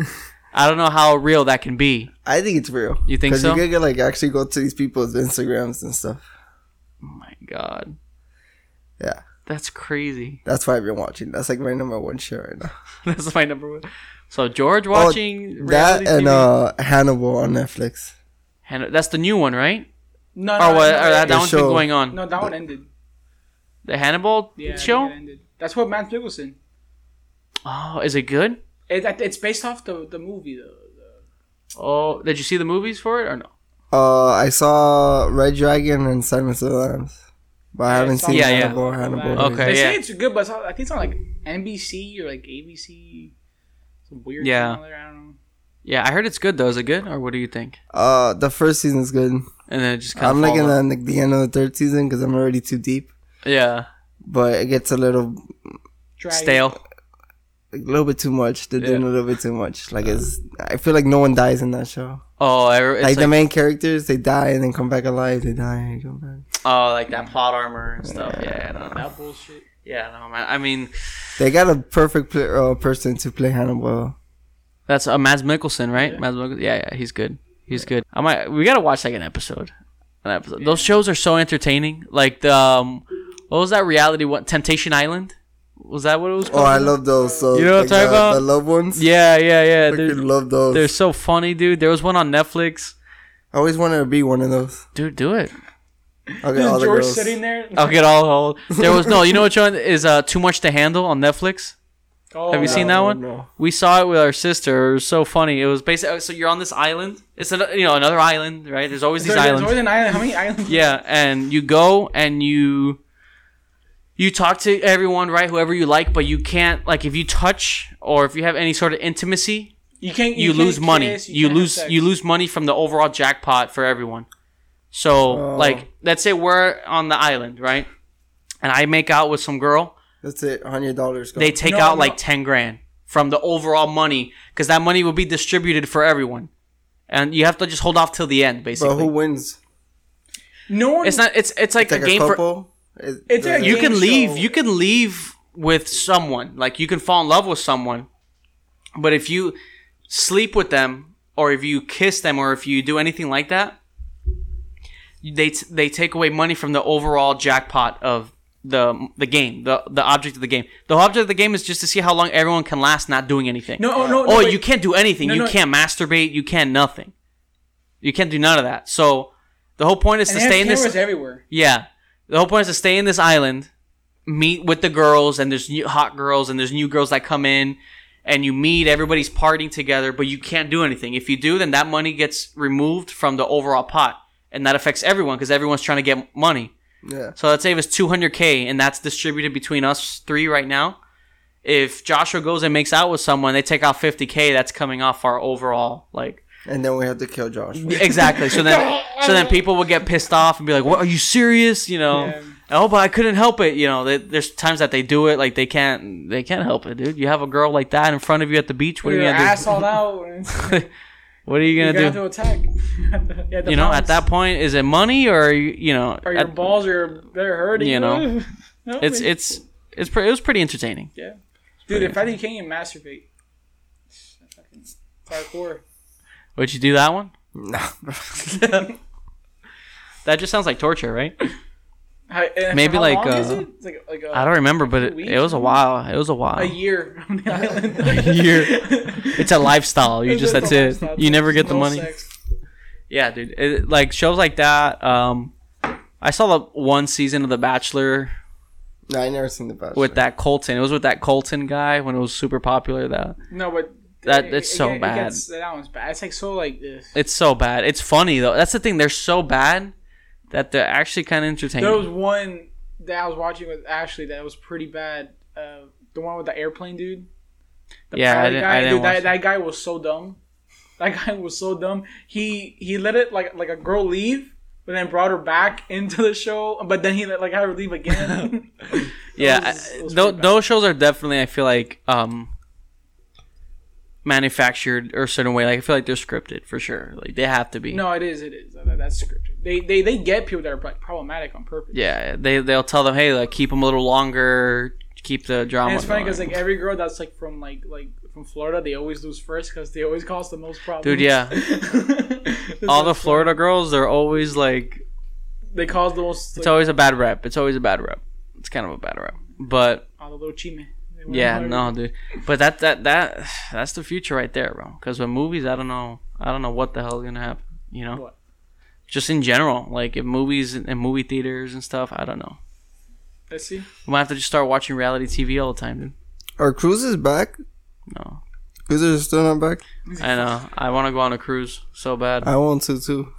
I don't know how real that can be. I think it's real. You think so? you could like actually go to these people's Instagrams and stuff. Oh my god. Yeah. That's crazy. That's why I've been watching. That's like my number one show right now. That's my number one. So George watching Oh, That and TV? uh Hannibal on Netflix. Han- that's the new one, right? No, Or no, what? no, or that, that The one's been going on. no, that one ended. The Hannibal Yeah, show. it ended. That's what Mads Mikkelsen. Oh, is it good? It, it's based off the the movie though. Oh, did you see the movies for it or no? Uh, I saw Red Dragon and Silence of the Lambs, but I haven't it's seen on- Yeah, yeah. Hannibal. Hannibal. Okay. They say it's good, but it's, on- I think it's on like NBC or like ABC. Some weird. Yeah. channel there, I don't know. Yeah, I heard it's good though. Is it good or what do you think? Uh, the first season's good. And then it just kind of I'm of looking at like, the end of the third season because I'm already too deep. yeah But it gets a little, Dragon. stale. a little bit too much. They're doing a little bit too much. Like it's, I feel like no one dies in that show. Oh, I- it's like, like, the main characters, they die and then come back alive. They die and come back. Oh, like that plot armor and stuff. Yeah, no, no. That bullshit. yeah, no, man. I mean, They got a perfect pl- uh, person to play Hannibal. that's uh, Mads Mikkelsen, right? Mads Mikkelsen. Yeah, yeah, he's good. He's good. I might. We gotta watch like an episode. An episode. Those shows are so entertaining. Like the um, what was that reality? What Temptation Island? Was that what it was Oh, called? I love those. So You know what I'm talking the, about? The loved ones. Yeah, yeah, yeah. I They're, love those. they're so funny, dude. There was one on Netflix. I always wanted to be one of those. Dude, do it. I'll get all Is the George girls. sitting there? I'll get all old. There was no. You know which one is uh too much to handle on Netflix? Oh, Have you seen that one? no. We saw it with our sister. It was so funny. It was basically so you're on this island. It's an, you know another island, right? There's always these There's islands. more than island. How many islands? Yeah, and you go and you you talk to everyone, right? Whoever you like, but you can't like if you touch or if you have any sort of intimacy, You can't. you, can't lose money. kiss, you lose you lose money from the overall jackpot for everyone. So Oh. like let's say we're on the island, right? And I make out with some girl, That's it. Hundred dollars. they take No, out no. like 10 grand from the overall money because that money will be distributed for everyone. And you have to just hold off till the end, But basically. who wins? No one. it's not. It's it's like, It's like a a, game for couple. It- It's the- a you game can leave you can leave with someone like you can fall in love with someone but if you sleep with them or if you kiss them or if you do anything like that they t- they take away money from the overall jackpot of the the game the the object of the game the object of the game is just to see how long everyone can last not doing anything No, oh, no, no. oh wait. you can't do anything No, you no. can't masturbate you can't nothing you can't do none of that so the whole point is And to stay in this everywhere. yeah. The whole point is to stay in this island, meet with the girls, and there's new hot girls, and there's new girls that come in, and you meet. Everybody's partying together, but you can't do anything. If you do, then that money gets removed from the overall pot, and that affects everyone because everyone's trying to get money. Yeah. So let's say it was 200k, and that's distributed between us three right now. If Joshua goes and makes out with someone, they take out 50k. That's coming off our overall like And then we have to kill Josh. exactly. So then, so then people would get pissed off and be like, "What? Are you serious?" You know. Yeah. Oh, but I couldn't help it. You know, they, there's times that they do it like they can't. They can't help it, dude. You have a girl like that in front of you at the beach. What are you Your gonna ass all out. and do? what are you gonna gonna do? have to attack. You have to- you You know, at that point, is it money or you, you know? Or your at- balls are they're hurting. You know. No, it's it's it's pre- it was pretty entertaining. yeah, dude. In fact, you can't even masturbate. Fucking Hardcore. Would you do that one? No. That just sounds like torture, right? How- Maybe how like, long is uh, it? It's like like a, I don't remember, but it, it was a while. It was a while. a year on the island. A year. It's a lifestyle. You It's just just that's it. lifestyle. You never get the money. sex. Yeah, dude. It, like shows like that. Um, I saw the one season of The Bachelor No, I never seen the Bachelor. with that Colton. It was with that Colton guy when it was super popular. That No, but That- it- it's so get- it bad. gets- that one's bad. It's like so like this. it's so bad. It's funny though. That's the thing. They're so bad that they're actually kind of entertaining. There was one that I was watching with Ashley that was pretty bad. Uh, the one with the airplane dude. The Yeah, I didn't- guy. I didn't dude, that, that guy was so dumb. That guy was so dumb. He he let it like like a girl leave, but then brought her back into the show. But then he let like had her leave again. yeah, was- I- was pretty those shows are definitely. I feel like um, manufactured or a certain way. Like I feel like they're scripted for sure. Like they have to be. no, it is. It is. That- That's scripted. They they they get people that are like problematic on purpose. Yeah, they they'll tell them, hey, like keep them a little longer, keep the drama. And it's funny because like every girl that's like from like like from Florida, they always lose first because they always cause the most problems. Dude, yeah. All the. Florida girls, they're always like, they cause the most. it's always a bad rep. It's always a bad rep. it's kind of a bad rep, But All the little chime. Yeah, no, dude. But that that that that's the future right there, bro. Because with movies, I don't know, I don't know what the hell is gonna happen. You know, What? Just in general, like if movies and movie theaters and stuff, I don't know. Let's see. We might have to just start watching reality TV all the time, dude. Are cruises back? No, Cruises are still not back. I know. I want to go on a cruise so bad. I want to too.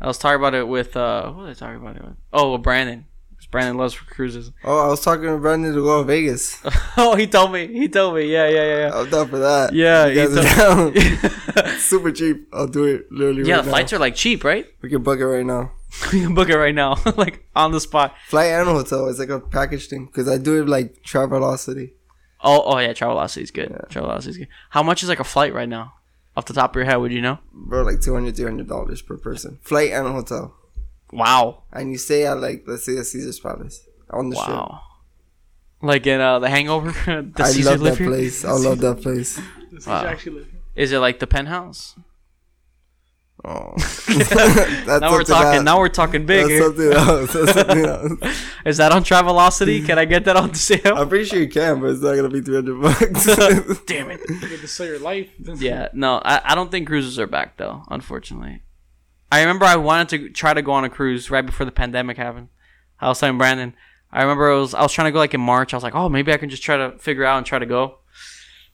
I was talking about it with uh, what was I talking about it with? Oh, with Brandon. Brandon loves for cruises. Oh, I was talking to Brandon to go to Vegas. oh, he told me. He told me. Yeah, yeah, yeah, I'm down for that. yeah. You he guys down. Super cheap. I'll do it literally yeah, right the now. flights are like cheap, right? We can book it right now. we can book it right now, like on the spot. Flight and hotel. It's like a package thing because I do it like Travelocity. Oh, oh yeah, Travelocity is good. Travelocity is good. How much is like a flight right now? Off the top of your head, would you know? Bro, like 200 300 dollars per person. Flight and hotel. Wow, And you stay at like let's say the Caesar's Palace on the wow. Like in uh, the Hangover, the. I Caesar love that here? place. I love that place. This Wow. is actually live. Is it like the penthouse? Oh, Now we're talking. else. Now we're talking big. That's something else. That's something else. Is that on Travelocity? Can I get that on sale? I'm pretty sure you can, but it's not gonna be 300 bucks. Damn it. You get to sell your life. Yeah, no, I, I don't think cruises are back though. Unfortunately, I remember I wanted to try to go on a cruise right before the pandemic happened. I was telling Brandon. I remember I was I was trying to go like in March. I was like, oh, maybe I can just try to figure out and try to go.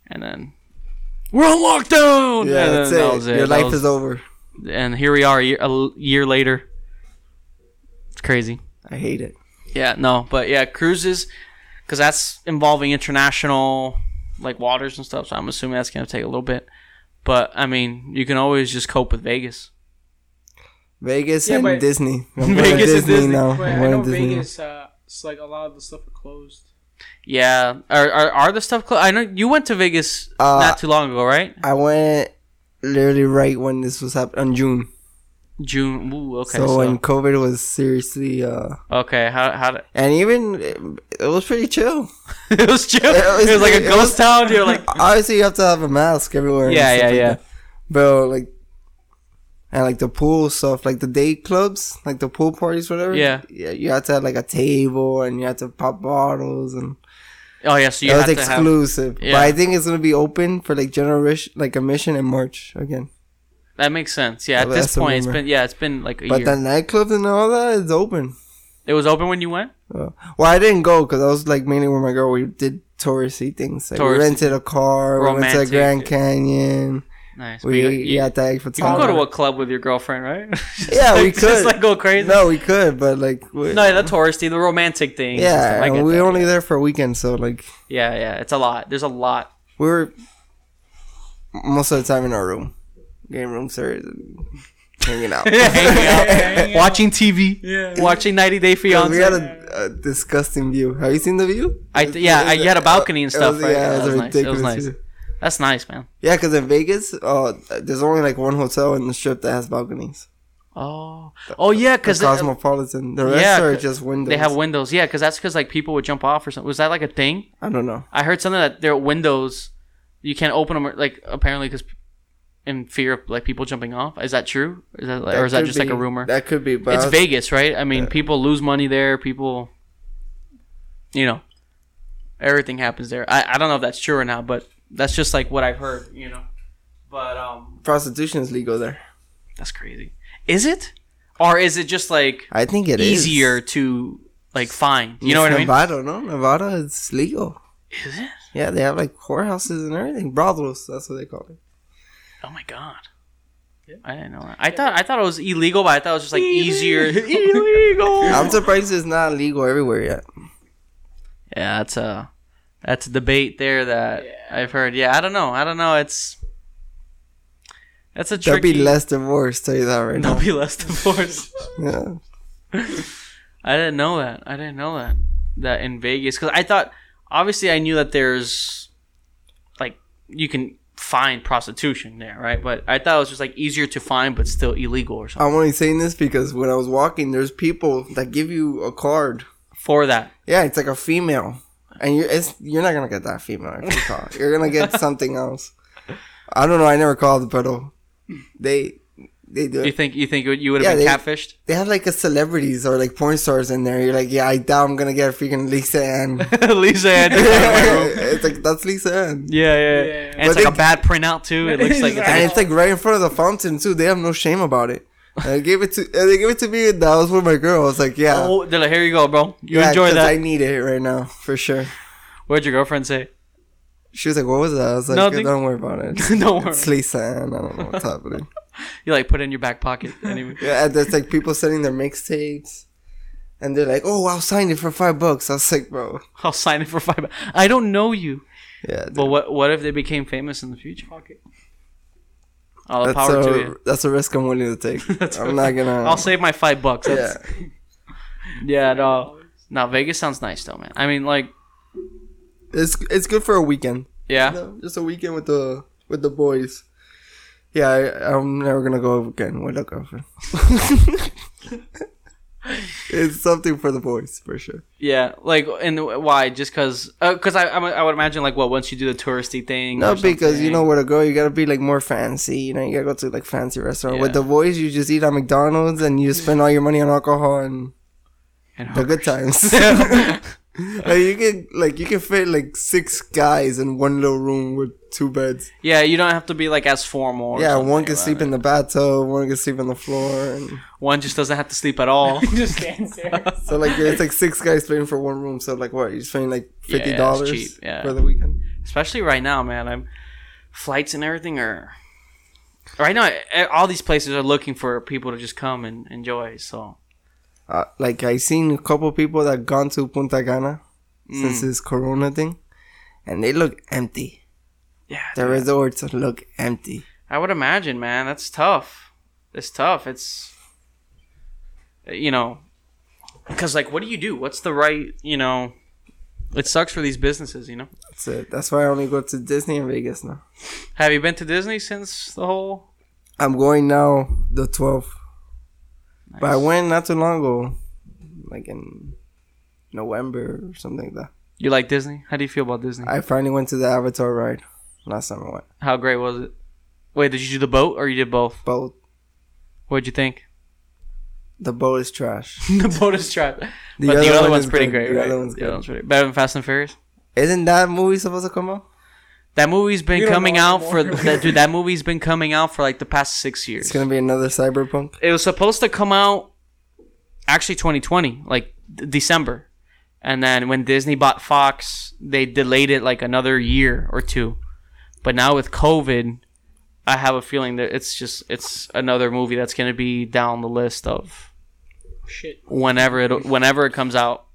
And then we're on lockdown. yeah, that's it. that was Your That life was- is over. And here we are a year, a year later. It's crazy. I hate it. Yeah, no, but yeah, cruises, because that's involving international like waters and stuff. So I'm assuming that's gonna take a little bit. But I mean, you can always just cope with Vegas. Vegas Yeah, and but- Disney. I'm Vegas to and Disney, Disney. now. But I'm I know Disney. Vegas, uh, it's like a lot of the stuff are closed. Yeah, are are, are the stuff? closed? I know you went to Vegas Uh, not too long ago, right? I went literally right when this was happening on June. June. Ooh, okay. so, So, when COVID was seriously, uh, okay, how how did, and even it, it was pretty chill. it was chill. It It was- was, like a ghost was- town. You're like, Obviously, you have to have a mask everywhere. and Yeah, yeah, like yeah. that. Bro, like, and like the pool stuff, like the day clubs, like the pool parties, whatever. Yeah. yeah. You have to have like a table, and you have to pop bottles, and oh yeah, so you it was have to have. exclusive. Yeah. But I think it's gonna be open for like general like admission in March again. That makes sense. Yeah, at this point, it's been yeah, it's been like a But year. the nightclubs and all that is open. it was open when you went. Uh, well, I didn't go because I was like mainly with my girl. We did touristy things. Like Touristy. we rented a car. We went Romantic. to Grand Canyon. Nice. We But you, you, you, got that for you can go to a club with your girlfriend, right? Just Yeah, like, we Just could. like go crazy. No, we could, but like we, No, the touristy, the romantic thing. yeah, I and get we that. were only there for a weekend, so like Yeah, yeah, it's a lot. There's a lot. we were most of the time in our room, game room service, and hanging out. Hanging out, watching TV, Yeah. watching 90 Day Fiance. we had a, a disgusting view. Have you seen the view? I th- yeah, I- you had a balcony and stuff, was- right? Yeah, Yeah, it was, was a nice. It was ridiculous nice. That's nice, man. Yeah, because in Vegas, uh, there's only like one hotel in the strip that has balconies. Oh, oh yeah, because Cosmopolitan. The rest yeah, are just windows. they have windows. Yeah, because that's because like people would jump off or something. Was that like a thing? I don't know. I heard something that there are windows. You can't open them, like apparently because in fear of like people jumping off. Is that true? Is that, or is that just like a rumor? That could be, but it's was- Vegas, right? I mean, people lose money there. People, you know, everything happens there. I, I don't know if that's true or not, but that's just like what I've heard. You know, but um, prostitution is legal there. that's crazy. Is it, or is it just like I think it is easier to like find? You know It's what I mean? Nevada, no? Nevada is legal. Is it? Yeah, they have like whorehouses and everything. Brothels, that's what they call it. Oh my god. I didn't know that. I thought I thought it was illegal, but I thought it was just like easier. illegal. I'm surprised it's not legal everywhere yet. Yeah, that's a that's a debate there that I've heard. Yeah, I don't know. I don't know. It's that's a There'll tricky. be less divorce, tell you that right There'll now. be less divorce. Yeah. I didn't know that. I didn't know that that in Vegas because I thought obviously I knew that there's like you can find prostitution there, right? But I thought it was just like easier to find but still illegal or something I'm only saying this because when I was walking, there's people that give you a card. for that. Yeah, it's like a female, and you're it's, you're not gonna get that female if you call. You're gonna get something else. I don't know. I never called, but uh, they they do. You think you think you would Yeah, have been they- catfished? They have like a celebrities or like porn stars in there. You're like, yeah, I doubt I'm gonna get a freaking Lisa Ann. Lisa Ann. it's like that's Lisa Ann. Yeah, yeah. Yeah. And it's like they- a bad printout too. It looks like it's And it's like right in front of the fountain too. They have no shame about it. And they gave it to and they gave it to me. And I was with my girl. I was like, yeah, oh, they're like, here you go, bro. You yeah, enjoy 'cause that. I need it right now for sure. What'd your girlfriend say? She was like, "What was that?" I was like, Nothing. "Don't worry about it. Don't worry. It's Lisa Ann. I don't know what's happening." You like put it in your back pocket. Anyway. Yeah, and there's like people sending their mixtapes, and they're like, "Oh, I'll sign it for five bucks." I was like, "Bro, I'll sign it for five. bu- I don't know you. yeah." dude. But what what if they became famous in the future? Fuck it. All the that's power a to you. that's a risk I'm willing to take. I'm not gonna. I'll save my five bucks. Yeah, That's, yeah. no, no. Vegas sounds nice though, man. I mean, like, it's it's good for a weekend. yeah. You know, just a weekend with the with the boys. Yeah, I, I'm never gonna go again with a girlfriend. it's something for the boys for sure. Yeah, like, and why? Just because? Because uh, I, I I would imagine like, what once you do the touristy thing. No, because you know where to go. you gotta be like more fancy. You know, you gotta go to like fancy restaurant. With the boys, you just eat at McDonald's and you spend all your money on alcohol and And the good times. like you can like you can fit like six guys in one little room with two beds. yeah, you don't have to be like as formal. yeah, one can sleep it. in the bathtub, one can sleep on the floor, and One just doesn't have to sleep at all. Just stands there. so like it's like six guys paying for one room. So like what? You're just paying like fifty it's dollars cheap, yeah. for the weekend. Especially right now, man. I'm flights and everything are. Right now, all these places are looking for people to just come and enjoy. So Uh, like I seen a couple people that gone to Punta Cana Mm. since this Corona thing, and they look empty. Yeah, The resorts look empty. I would imagine, man. That's tough. It's tough. It's eh, you know, because like, what do you do? What's the right? You know, it sucks for these businesses. You know. That's it. That's why I only go to Disney and Vegas now. Have you been to Disney since the whole? I'm going now the 12th, but I went not too long ago, like in November or something like that. You like Disney? How do you feel about Disney? I finally went to the Avatar ride last time I went. How great was it? Wait, did you do the boat or you did both? Boat. What'd you think? The boat is trash. the boat is trash. The but the other one one's pretty good. great, The right? other one's The good. other one's pretty better than Fast and Furious. Isn't that movie supposed to come out? That movie's been coming out for that dude. That movie's been coming out for like the past six years. It's gonna be another cyberpunk. it was supposed to come out actually 2020 like d- december and then when disney bought fox they delayed it like another year or two but now with covid i have a feeling that it's just it's another movie that's going to be down the list of Shit. whenever it whenever it comes out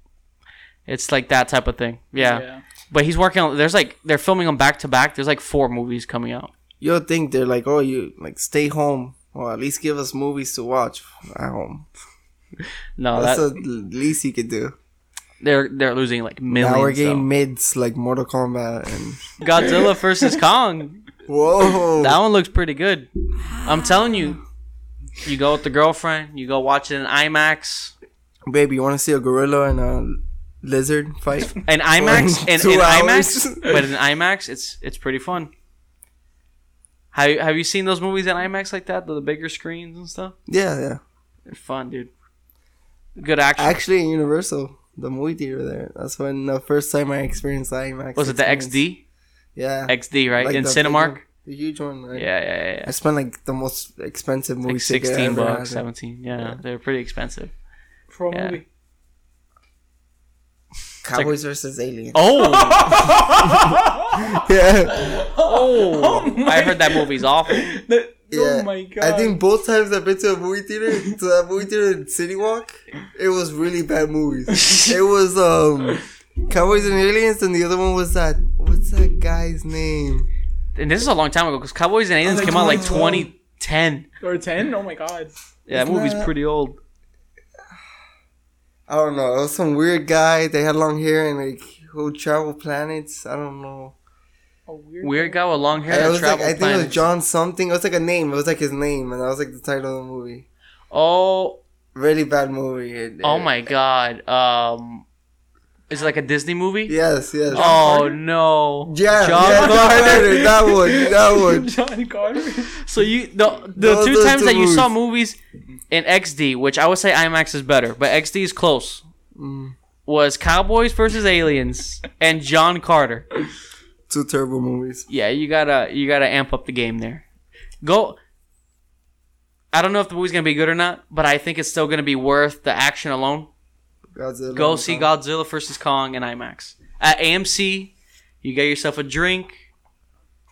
it's like that type of thing yeah, Yeah. but he's working on there's like they're filming them back to back there's like four movies coming out You'll think they're like, oh, you like stay home, or at least give us movies to watch at home. no That's that, the least you could do. They're they're losing like millions now we're getting mids like Mortal Kombat and godzilla versus kong whoa. That one looks pretty good. I'm telling you, you go with the girlfriend, you go watch it in IMAX. Baby, you want to see a gorilla and a lizard fight? In IMAX, in, in. IMAX, but in IMAX, it's it's pretty fun. Have you, have you seen those movies in IMAX like that, the, the bigger screens and stuff? yeah, yeah. They're fun, dude. Good action. Actually, in Universal, the movie theater there. That's when the first time I experienced IMAX. Was it the. XD? Yeah. XD, right? Like in the Cinemark? one, The huge one, right? Yeah, yeah, yeah. I spent like the most expensive movie Like ticket I 16 ever bucks, had. 17. Yeah, Yeah. they're pretty expensive. For a Yeah. movie. Cowboys versus Aliens. Oh! Yeah. oh! I heard that movie's awful. That- Yeah. Oh my god. I think both times I've been to a movie theater, to that movie theater in City Walk, it was really bad movies. it was um Cowboys and Aliens, and the other one was that what's that guy's name? And this is a long time ago because Cowboys and Aliens like came out like 2010. or ten. Oh my god. Yeah, that Isn't movie's that- pretty old. I don't know. It was some weird guy. They had long hair and like who travel planets. I don't know. A weird. Weird guy with long hair it was like I think it was. John something. It was like a name. It was like his name, and that was like the title of the movie. Oh, Really bad movie. It- oh it- my god. Um, Is it like a Disney movie? Yes, yes. Oh Carter? no. yeah, John yeah, John Carter. Carter, that one, that one. Johnny Carter. So you the the Those two times two that you saw movies. movies in XD, which I would say IMAX is better, but XD is close. Mm. Was Cowboys versus Aliens and John Carter. Two terrible movies. Yeah, you gotta you gotta amp up the game there. Go. I don't know if the movie's gonna be good or not, but I think it's still gonna be worth the action alone. Godzilla. Go see Godzilla vs Kong in IMAX at AMC. You get yourself a drink,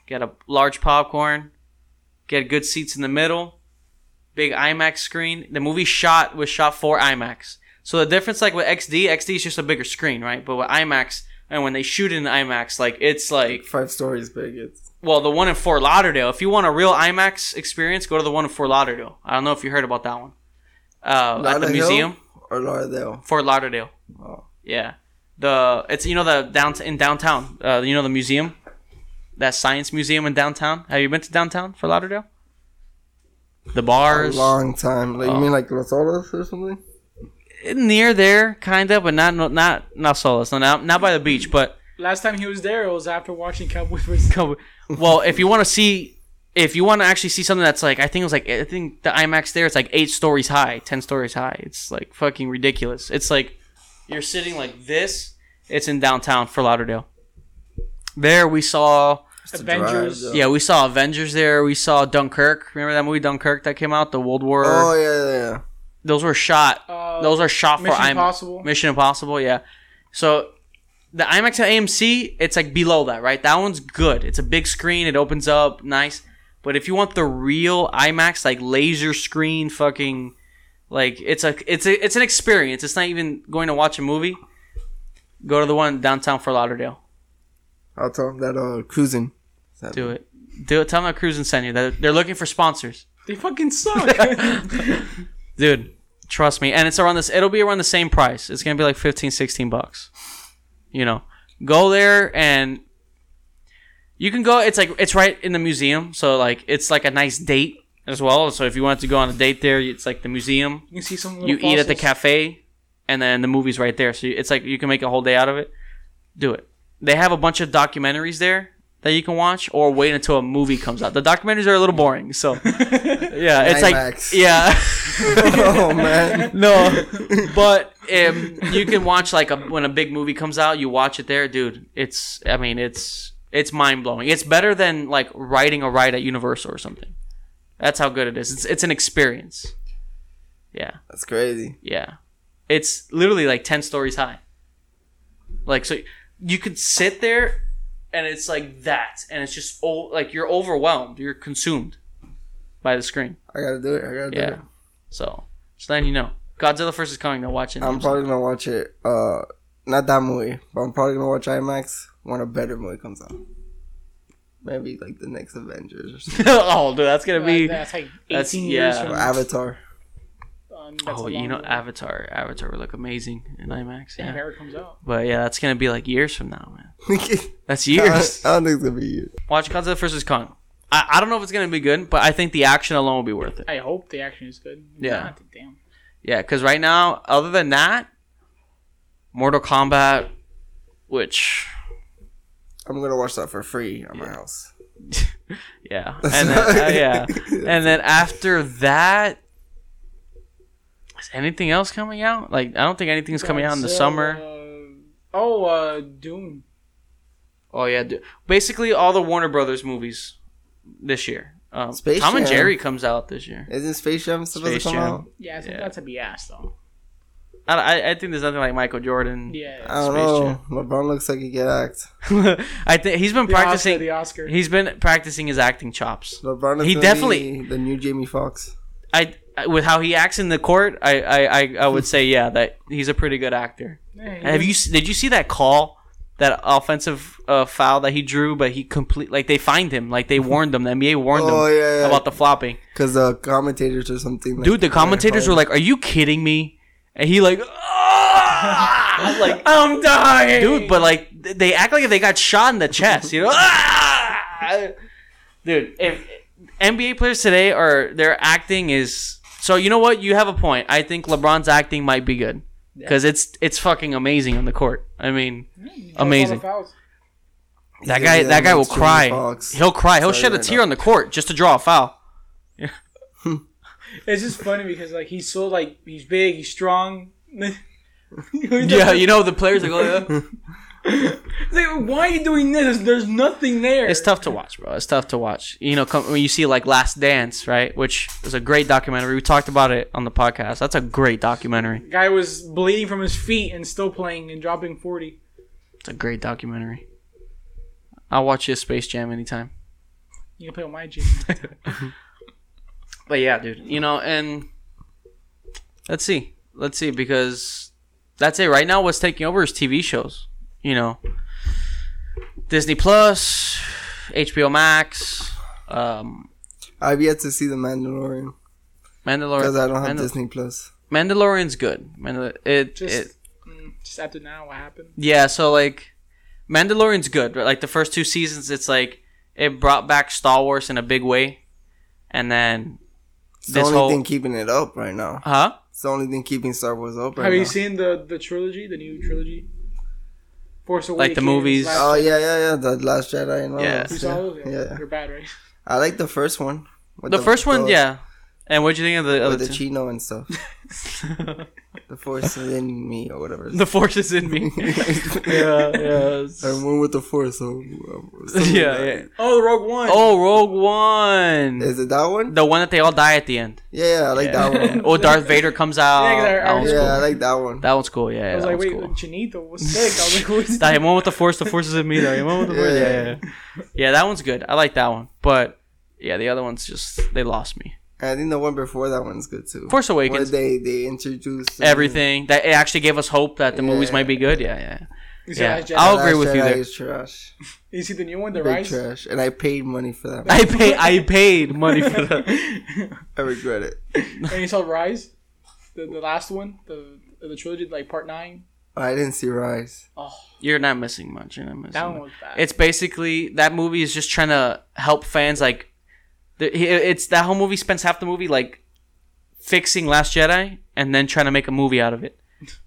get a large popcorn, get good seats in the middle, big IMAX screen. The movie shot was shot for IMAX. So the difference, like with XD, XD is just a bigger screen, right? But with IMAX, and when they shoot in IMAX, like it's like Five stories big. It's well, the one in Fort Lauderdale. If you want a real IMAX experience, go to the one in Fort Lauderdale. I don't know if you heard about that one. Uh, at the museum, or Lauderdale. Fort Lauderdale. Oh. Yeah, the it's you know the down in downtown. Uh, you know the museum, that science museum in downtown. Have you been to downtown Fort Lauderdale? The A bars long time. Like Oh. you mean like Los Olas or something? Near there, kind of, but not not not not Solis. No, not not by the beach, but Last time he was there, it was after watching Cowboys vs. Go- well, if you want to see, if you want to actually see something that's like, I think it was like, I think the IMAX there, it's like eight stories high, ten stories high. It's like fucking ridiculous. It's like you're sitting like this. It's in downtown for Lauderdale. There we saw, to Avengers. drive, yeah, we saw Avengers there. We saw Dunkirk. Remember that movie Dunkirk that came out, the World War. Oh yeah, yeah, yeah. Those were shot. Uh, Those are shot for Mission IMAX. Impossible. Mission Impossible, yeah. So the IMAX at AMC, it's like below that, right? That one's good. It's a big screen. It opens up, nice. But if you want the real IMAX, like laser screen, fucking, like it's a it's a it's an experience. It's not even going to watch a movie. Go to the one downtown for Lauderdale. I'll tell them that uh cruising. Do it. Do it. Tell them that Cruise and send you. They're, they're looking for sponsors, They fucking suck. dude. Trust me. And it's around this. It'll be around the same price. It's gonna be like 15, 16 bucks. You know, go there and you can go. It's like it's right in the museum, so like it's like a nice date as well. So if you wanted to go on a date there, it's like the museum. you can see some. You little eat at the cafe, and then the movie's right there. So it's like you can make a whole day out of it. Do it. They have a bunch of documentaries there that you can watch, or wait until a movie comes out. The documentaries are a little boring, so yeah, it's IMAX. like yeah. oh man. No, but um, you can watch like a, when a big movie comes out, you watch it there, dude. It's I mean it's it's mind blowing. It's better than like riding a ride at Universal or something. That's how good it is. It's it's an experience. Yeah, That's crazy. yeah. It's literally like ten stories high. Like so, you could sit there, and it's like that, and it's just oh, like you're overwhelmed. You're consumed by the screen. I gotta do it. I gotta do Yeah. it. So just letting you know. Godzilla First is coming. Now watch it. I'm probably gonna watch it. Uh, not that movie, but I'm probably gonna watch IMAX when a better movie comes out. Maybe like the next Avengers or something. oh, dude, that's gonna be. that's like 18 that's- years yeah. from Avatar. That's Oh, you know, way. Avatar. Avatar would look amazing in IMAX. Damn, Yeah, comes out. but yeah, that's gonna be like years from now, man. That's years. I don't think it's gonna be you. Watch Godzilla vs Kong. I, I don't know if it's gonna be good, but I think the action alone will be worth it. I hope the action is good. If Yeah. not, damn. Yeah, because right now, other than that, Mortal Kombat, which I'm gonna watch that for free at my house. yeah, and then, uh, yeah, and then after that, is anything else coming out? Like I don't think anything's coming out in the Godzilla, summer. uh, oh, uh, Doom. Oh yeah, dude. basically all the Warner Brothers movies this year. Um, Space Tom and Jam. Jerry comes out this year. Isn't Space Jam supposed Space to come Jam. out? Yeah, I think Yeah. that's a BS though. I, I, I think there's nothing like Michael Jordan. Yeah. I don't Space know. LeBron looks like he get act. I think he's been the practicing. Oscar, the Oscar. He's been practicing his acting chops. LeBron is He gonna definitely- be the new Jamie Foxx. I I- with how he acts in the court, I I, I, I would say yeah that he's a pretty good actor. Yeah, Have you did you see that call, that offensive uh, foul that he drew, but he complete like they fined him, like they warned him. The NBA warned Oh him yeah, yeah. about the flopping. because the commentators or something. Like, Dude, the commentators were like, "Are you kidding me?" And he like, "Ah!" like I'm dying, dude, but like they act like if they got shot in the chest, you know? Dude, if NBA players today are their acting is so you know what? You have a point. I think LeBron's acting might be good. because it's it's fucking amazing on the court. I mean, He draws Amazing. all the fouls. that guy that guy will cry. Fox. He'll cry. He'll Sorry shed a tear on the court just to draw a foul. It's just funny because like he's so like he's big, he's strong. Yeah, you know the players that go. Yeah. Like, why are you doing this? There's nothing there. It's tough to watch, bro. It's tough to watch. You know, come, when you see like Last Dance, right, which is a great documentary. We talked about it on the podcast. That's a great documentary. Guy was bleeding from his feet and still playing and dropping forty. It's a great documentary. I'll watch his Space Jam anytime. You can play with my gym. But yeah, dude, you know, and let's see, let's see, because that's it. Right now, what's taking over is TV shows. You know, Disney Plus, HBO Max, um, I've yet to see the Mandalorian Mandalorian. because I don't have Mandal- Disney Plus. Mandalorian's good. Mandal- it, Just it mm, just after now, what happened? Yeah, so like Mandalorian's good. Right? Like the first two seasons, it's like it brought back Star Wars in a big way, and then It's the only whole thing keeping it up right now. huh? It's the only thing keeping Star Wars up right Have now. you seen the the trilogy, the new trilogy? Force Awakens. Like the movies? Last Oh yeah, yeah, yeah. The Last Jedi and all Yeah. that. You saw those? Yeah. yeah. They're bad, right? I like the first one. with The, first one, the- yeah. And what'd you think of the other With the two? Chino and stuff. the force is in me or whatever. The force is in me. yeah, yeah. I'm one with the force. So, um, yeah, yeah. Oh, the Rogue One. Oh, Rogue One. Is it that one? The one that they all die at the end. Yeah, yeah, I like that one. oh, Darth Vader comes out. Yeah, 'cause I- I that, one's Yeah, cool. I like that one. that one's cool. Yeah, I was that like, one's wait, cool. Chinito was sick. I was like, who's That one with the force, the force is in me. Though. One with the force. Yeah, yeah, yeah. Yeah, that one's good. I like that one. But yeah, the other one's just they lost me. I think the one before that one's good too. Force Where Awakens. they they introduced everything that it actually gave us hope that the movies might be good. Yeah, yeah. You see, Yeah. I'll agree with you Jedi there. Is trash. You see the new one, the Big Rise. trash, and I paid money for that. I pay I paid money for that. I regret it. and you saw Rise, the the last one, the the trilogy, like part nine. Oh, I didn't see Rise. Oh, You're not missing much. You're not missing. that one was bad. It's basically that movie is just trying to help fans. Like, the, he- it's that whole movie spends half the movie like fixing Last Jedi and then trying to make a movie out of it,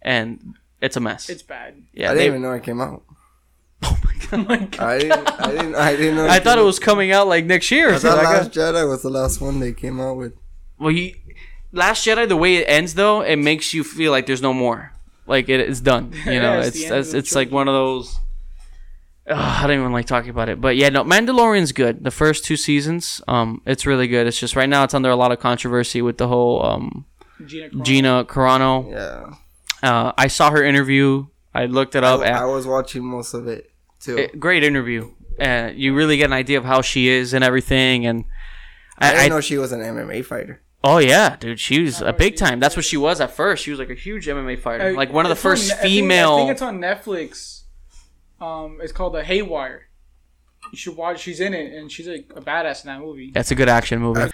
and it's a mess. it's bad. yeah, I didn't they- even know it came out. Oh my god. Oh my god. I didn't. I didn't. I didn't know. I thought it was coming out like next year. I So thought like, Last Jedi was the last one they came out with. Well, you, Last Jedi, the way it ends though, it makes you feel like there's no more. Like it is done. You Yeah, know, it's it's the end of it's, it's like one of those. Ugh, I don't even like talking about it, but yeah, no, Mandalorian's good. The first two seasons, um, it's really good. It's just right now it's under a lot of controversy with the whole um Gina. Carano. Gina Carano. Yeah, Uh, I saw her interview. I looked it up. I, I was watching most of it too. eh, great interview. Uh, you really get an idea of how she is and everything, and I didn't I, I know she was an MMA fighter. Oh yeah, dude, she was a big time. That's what she was at first. She was like a huge MMA fighter, like one of the it's on first I think- female. I think, it's on Netflix. Um, it's called The Haywire. You should watch. She's in it, and she's like a badass in that movie. That's a good action movie.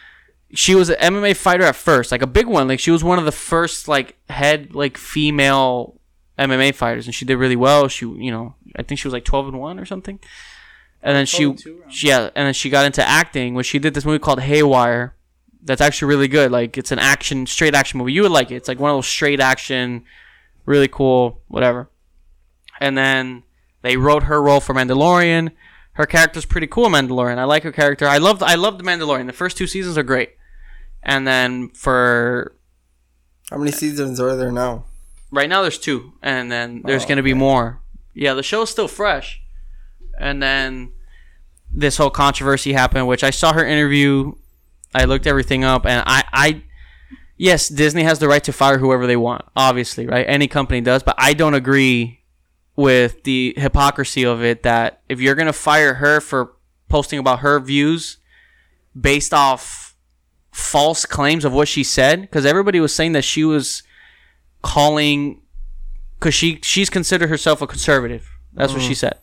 She was an MMA fighter at first, like a big one. Like she was one of the first like head like female MMA fighters, and she did really well. She, you know, I think she was like twelve and one or something. And then she, 12 and two, around. she, yeah, and then she got into acting. When she did this movie called Haywire, that's actually really good. Like it's an action, straight action movie. You would like it. It's like one of those straight action, really cool, whatever. And then they wrote her role for Mandalorian. Her character's pretty cool, Mandalorian. I like her character. I loved, I loved the Mandalorian. The first two seasons are great. And then for How many seasons are there now? right now, there's two, and then there's Oh, gonna be okay. more. Yeah, the show's still fresh. And then this whole controversy happened, which I saw her interview. I looked everything up, and I, I, yes, Disney has the right to fire whoever they want. Obviously, right? Any company does, but I don't agree with the hypocrisy of it. That if you're gonna fire her for posting about her views based off false claims of what she said, because everybody was saying that she was calling because she she's considered herself a conservative. That's what she mm-hmm. said,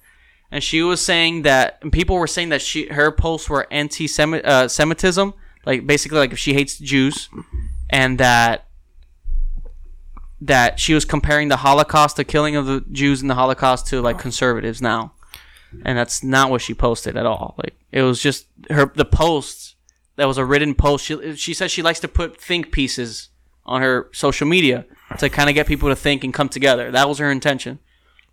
and she was saying that and people were saying that she her posts were anti-Semitism, uh, like basically like if she hates Jews, and that that she was comparing the Holocaust, the killing of the Jews in the Holocaust, to like oh. conservatives now, and that's not what she posted at all. Like it was just her the post that was a written post. She she says she likes to put think pieces on her social media to kind of get people to think and come together. That was her intention,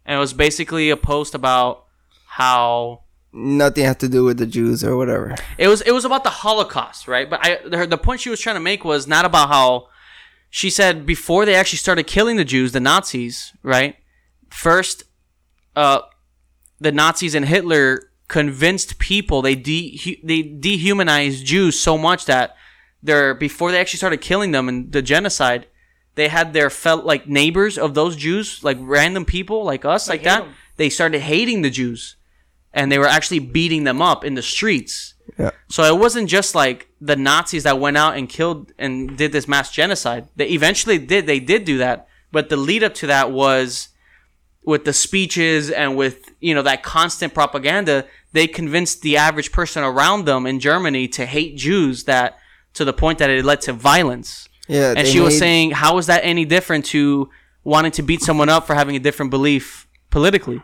and it was basically a post about how Nothing had to do with the Jews or whatever. it was it was about the Holocaust, right? But I the, the point she was trying to make was not about how she said before they actually started killing the Jews, the Nazis, right? First, uh, the Nazis and Hitler convinced people they de- they dehumanized Jews so much that they're before they actually started killing them and the genocide, they had their felt like neighbors of those Jews, like random people like us, like, that. that. 'em. They started hating the Jews, and they were actually beating them up in the streets. Yeah. So it wasn't just like the Nazis that went out and killed and did this mass genocide. They eventually did they did do that, but the lead up to that was with the speeches and with you know that constant propaganda, they convinced the average person around them in Germany to hate Jews that to the point that it led to violence. Yeah. And she was saying, how is that any different to wanting to beat someone up for having a different belief politically?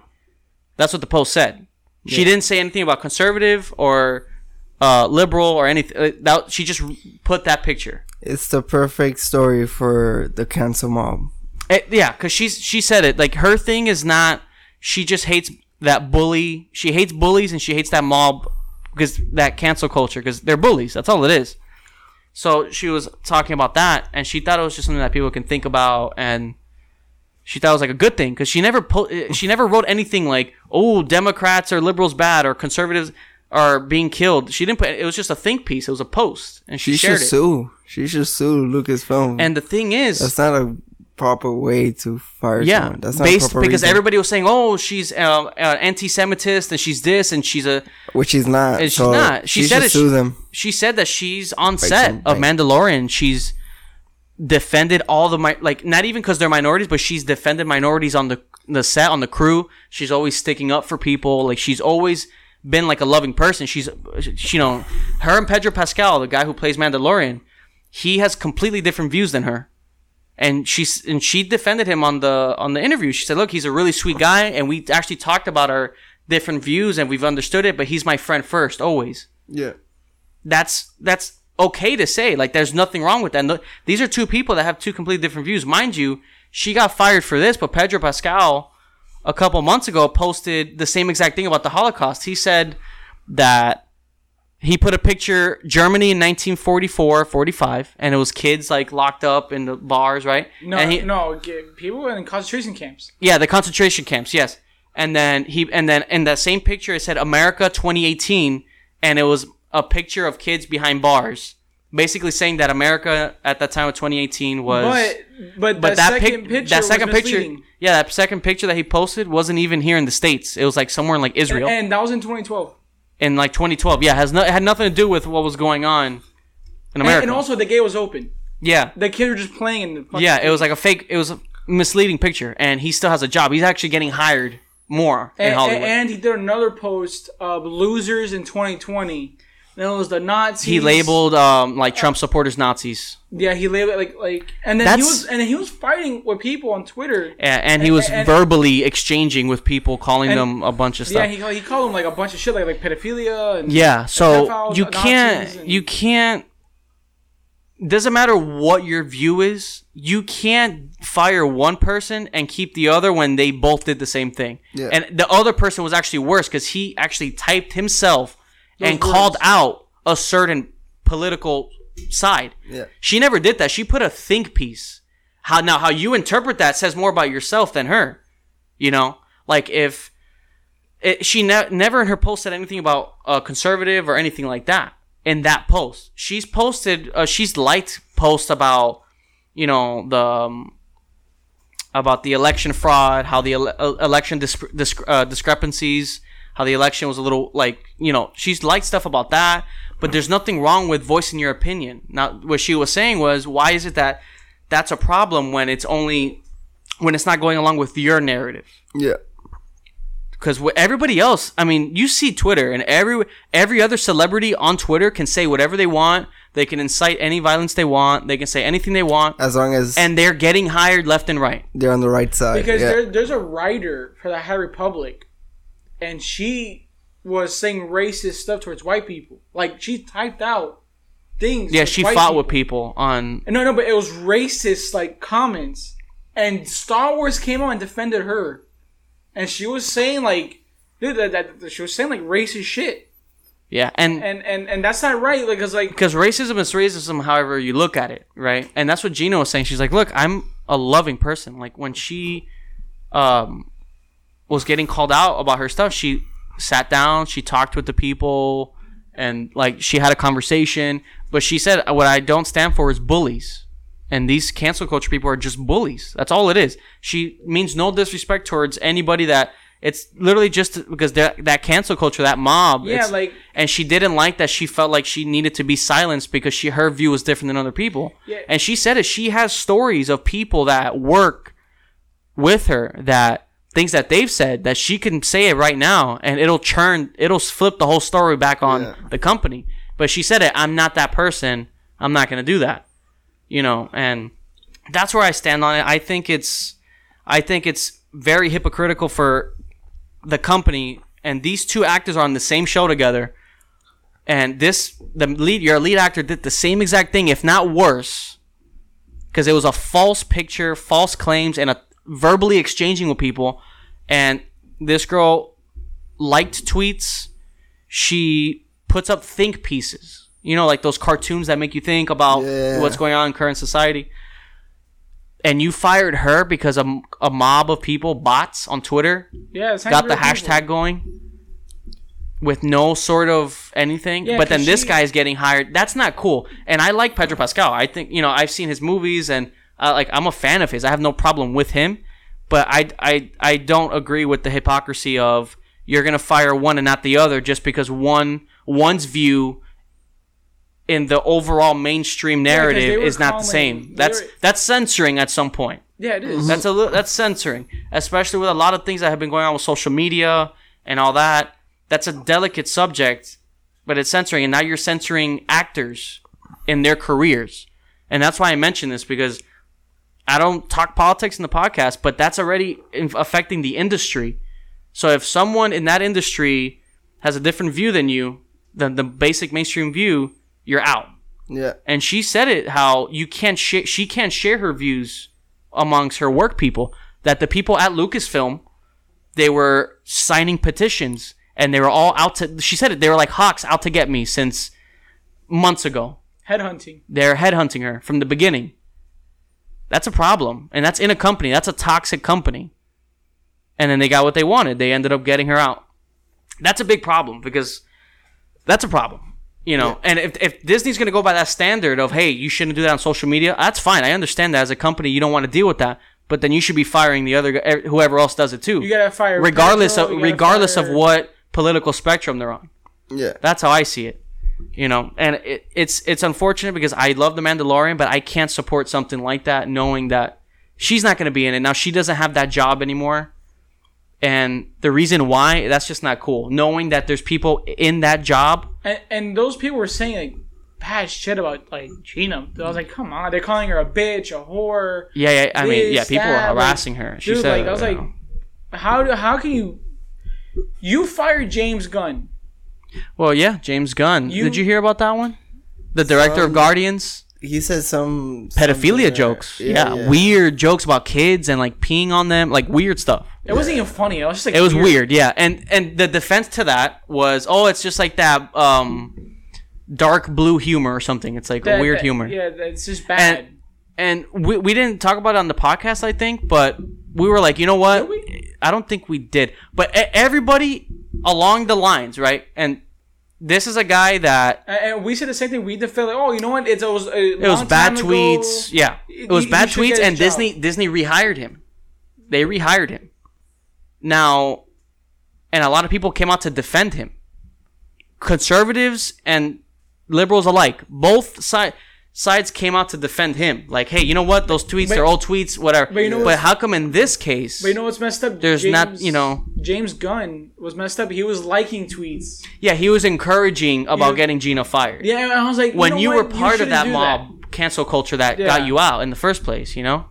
That's what the post said. She didn't say anything about conservative or uh, liberal or anything. uh, That she just put that picture. it's the perfect story for the cancel mob. Eh, yeah, because she's she said it. Like her thing is not. She just hates that bully. She hates bullies and she hates that mob because that cancel culture because they're bullies. That's all it is. So she was talking about that, and she thought it was just something that people can think about, and she thought it was like a good thing because she never po- eh, she never wrote anything like, "Oh, Democrats or liberals bad or conservatives are being killed." She didn't put. It was just a think piece. It was a post, and she, She shared should it. sue. She should sue Lucasfilm. And the thing is, that's not a proper way to fire yeah, someone. That's not a based proper because reason. everybody was saying, "Oh, she's uh, uh, anti-Semitist and she's this and she's a." which she's not. And she's so not. She she said should it- sue them. She said that she's on set some of. Mandalorian. She's defended all the mi- like not even because they're minorities, but she's defended minorities on the the set on the crew. She's always sticking up for people. Like she's always been like a loving person. She's you know her and Pedro Pascal, the guy who plays Mandalorian, he has completely different views than her. And she's and she defended him on the on the interview. She said, "Look, he's a really sweet guy, and we actually talked about our different views, and we've understood it. But he's my friend first, always." Yeah. that's that's okay to say. Like, there's nothing wrong with that. And th- these are two people that have two completely different views. Mind you, she got fired for this, but Pedro Pascal a couple months ago posted the same exact thing about the Holocaust. He said that he put a picture Germany in 1944, 45, and it was kids like locked up in the bars, right? No, and he, no, people in concentration camps. yeah, the concentration camps, yes. And then he and then in that same picture it said America 2018 and it was a picture of kids behind bars. Basically saying that America at that time of 2018 was But but, but that, that second pic- picture that second picture yeah, that second picture that he posted wasn't even here in the states. It was like somewhere in like Israel and that was in 2012. in like 2012. Yeah, has no, it had nothing to do with what was going on in And, America. and also the gate was open. yeah. The kids were just playing in the. fucking Yeah, it was like a fake it was a misleading picture and he still has a job. He's actually getting hired more in and, Hollywood. and he did another post of losers in 2020. Then it was the Nazis. he labeled um, like Trump supporters Nazis, Yeah, he labeled like like, and then he was and then he was fighting with people on Twitter. A- and he was and- verbally exchanging with people, calling And- them a bunch of Yeah, stuff. he, he called them like a bunch of shit, like like pedophilia and Yeah, so pedophiles, you Nazis, can't, and- you can't. Doesn't matter what your view is. You can't fire one person and keep the other when they both did the same thing. Yeah. And the other person was actually worse because he actually typed himself and Those called out a certain political side. Yeah. She never did that. She put a think piece. How now how you interpret that says more about yourself than her. You know, like if it, she ne- never in her post said anything about a conservative or anything like that in that post. She's posted, uh, she's liked posts about, you know, the um, about the election fraud, how the ele- uh, election dis- dis- uh, discrepancies, how the election was a little like, you know, she's liked stuff about that. But there's nothing wrong with voicing your opinion. Now, what she was saying was, why is it that that's a problem when it's only when it's not going along with your narrative? Yeah. because everybody else i mean you see twitter and every every other celebrity on twitter can say whatever they want they can incite any violence they want they can say anything they want As long as and they're getting hired left and right they're on the right side. because yeah. there, there's a writer for the High Republic, and she was saying racist stuff towards white people. Like she typed out things. yeah she fought with people on No, no, but it was racist like comments and Star Wars came out and defended her, and she was saying like, dude, that, that, that she was saying like racist shit, Yeah, and and and and that's not right. Like, cause like because racism is racism however you look at it right and that's what gina was saying she's like look i'm a loving person like when she um was getting called out about her stuff. She sat down she talked with the people and like she had a conversation. But she said uh, what i don't stand for is bullies. And these cancel culture people are just bullies. That's all it is. She means no disrespect towards anybody that it's literally just because that that cancel culture that mob Yeah, like- and she didn't like that she felt like she needed to be silenced because she her view was different than other people. Yeah. and she said it. She has stories of people that work with her that things that they've said that she can say it right now and it'll churn it'll flip the whole story back on Yeah. the company. But she said it i'm not that person. I'm not going to do that. You know and that's where i stand on it. I think it's i think it's very hypocritical for the company and these two actors are on the same show together and this the lead your lead actor did the same exact thing if not worse because it was a false picture false claims and a verbally exchanging with people and this girl liked tweets she puts up think pieces you know like those cartoons that make you think about Yeah. what's going on in current society and you fired her because a, a mob of people bots on twitter yeah, got the real people. hashtag going with no sort of anything. Yeah, but then this she- guy is getting hired. That's not cool. And I like Pedro Pascal. I think you know I've seen his movies and uh, like I'm a fan of his. I have no problem with him. But I I I don't agree with the hypocrisy of you're gonna fire one and not the other just because one one's view in the overall mainstream narrative were is not the same. That's were- that's censoring at some point. Yeah, it is. That's a li- that's censoring, especially with a lot of things that have been going on with social media and all that. That's a delicate subject, but it's censoring, and now you're censoring actors in their careers, and that's why I mention this because I don't talk politics in the podcast, but that's already in- affecting the industry. So if someone in that industry has a different view than you, than the basic mainstream view, you're out Yeah. and she said it how you can't share she can't share her views amongst her work people that the people at lucasfilm they were signing petitions and they were all out to she said it they were like hawks out to get me since months ago Headhunting. they're headhunting her from the beginning that's a problem and that's in a company. That's a toxic company. And then they got what they wanted. They ended up getting her out. That's a big problem because that's a problem you know? And if, if disney's going to go by that standard of hey you shouldn't do that on social media that's fine. I understand that as a company you don't want to deal with that. But then you should be firing the other eh, whoever else does it too. You gotta fire. regardless Pedro, of regardless of what political spectrum they're on. Yeah. that's how I see it. You know, and it, it's it's unfortunate because I love the Mandalorian, but I can't support something like that, knowing that she's not going to be in it now. She doesn't have that job anymore, and the reason why that's just not cool. Knowing that there's people in that job. And, and those people were saying like bad shit about like Gina. I was like, come on, they're calling her a bitch, a whore. Yeah, yeah. I mean, yeah. This, People were that, like, harassing her. She Dude, said, like I was like, know. how do how can you? You fired James Gunn. Well, yeah. James Gunn. You- Did you hear about that one? The director of Guardians. He said some Pedophilia something, uh, jokes. Yeah, weird jokes about kids and like peeing on them, like weird stuff. It wasn't even funny. It was just like It was weird, yeah. And and the defense to that was, oh, it's just like that um dark blue humor or something. It's like That- a weird that- humor. Yeah, it's just bad. And and we, we didn't talk about it on the podcast, I think, but we were like, you know what? I don't think we did. But everybody along the lines, right? And this is a guy that And- we said the same thing. We defended. Like, oh, you know what? It's, it was it was bad tweets. ago. Yeah, it was He- bad he tweets, and job. Disney Disney rehired him. They rehired him. Now, and a lot of people came out to defend him. Conservatives and liberals alike, both side, sides came out to defend him. Like, hey, you know what? Those tweets, But- they're old tweets, whatever. but you know but how come in this case? But you know what's messed up? There's not- you know- James Gunn was messed up. He was liking tweets. yeah, he was encouraging about You- getting Gina fired. Yeah, I was like, when know you what? were part of shouldn't that mob cancel culture that Yeah. got you out in the first place, you know,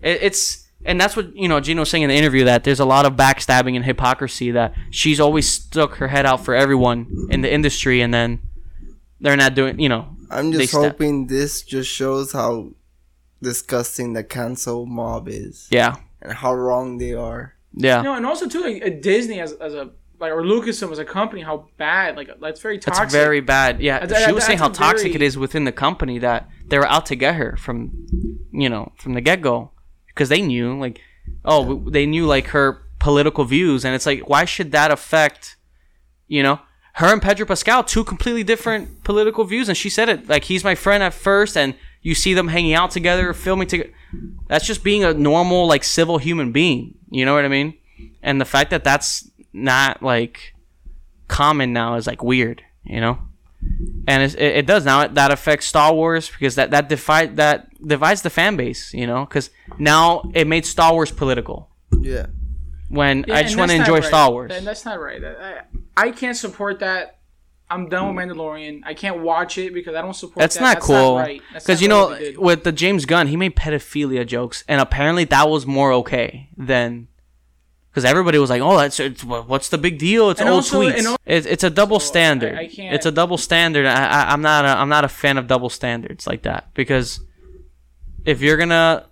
it, it's and that's what you know. Gina was saying in the interview that there's a lot of backstabbing and hypocrisy that she's always stuck her head out for everyone in the industry, and then they're not doing, you know. I'm just sta- hoping this just shows how disgusting the cancel mob is Yeah, and how wrong they are. yeah. No, and also too like uh, Disney as, as a like or Lucasfilm as a company, how bad like that's very toxic. It's very bad. Yeah, That's- she was saying how that's a very- toxic it is within the company that they were out to get her from, you know, from the get go, because they knew like, oh, w they knew like her political views, and it's like, why should that affect, you know, her and Pedro Pascal, two completely different political views, and she said it like he's my friend at first, and you see them hanging out together, filming together. That's just being a normal like civil human being. You know what I mean? And the fact that that's not like common now is like weird, you know. And it's, it, it does now. That affects Star Wars because that that divide that divides the fan base, you know. Because now it made Star Wars political. Yeah. When Yeah, I just want to enjoy right. Star Wars. And that's not right. I, I can't support that. I'm done with Mandalorian. I can't watch it because I don't support That's that. not that's cool. Not right. Because you know, what they did. with the James Gunn, he made pedophilia jokes, and apparently that was more okay than. Because everybody was like, "Oh, that's it's, what's the big deal? It's And old also- tweets." and al- it's, it's a double So, I- standard. I can't- It's a double standard. I, I, I'm not. A, I'm not a fan of double standards like that because if you're gonna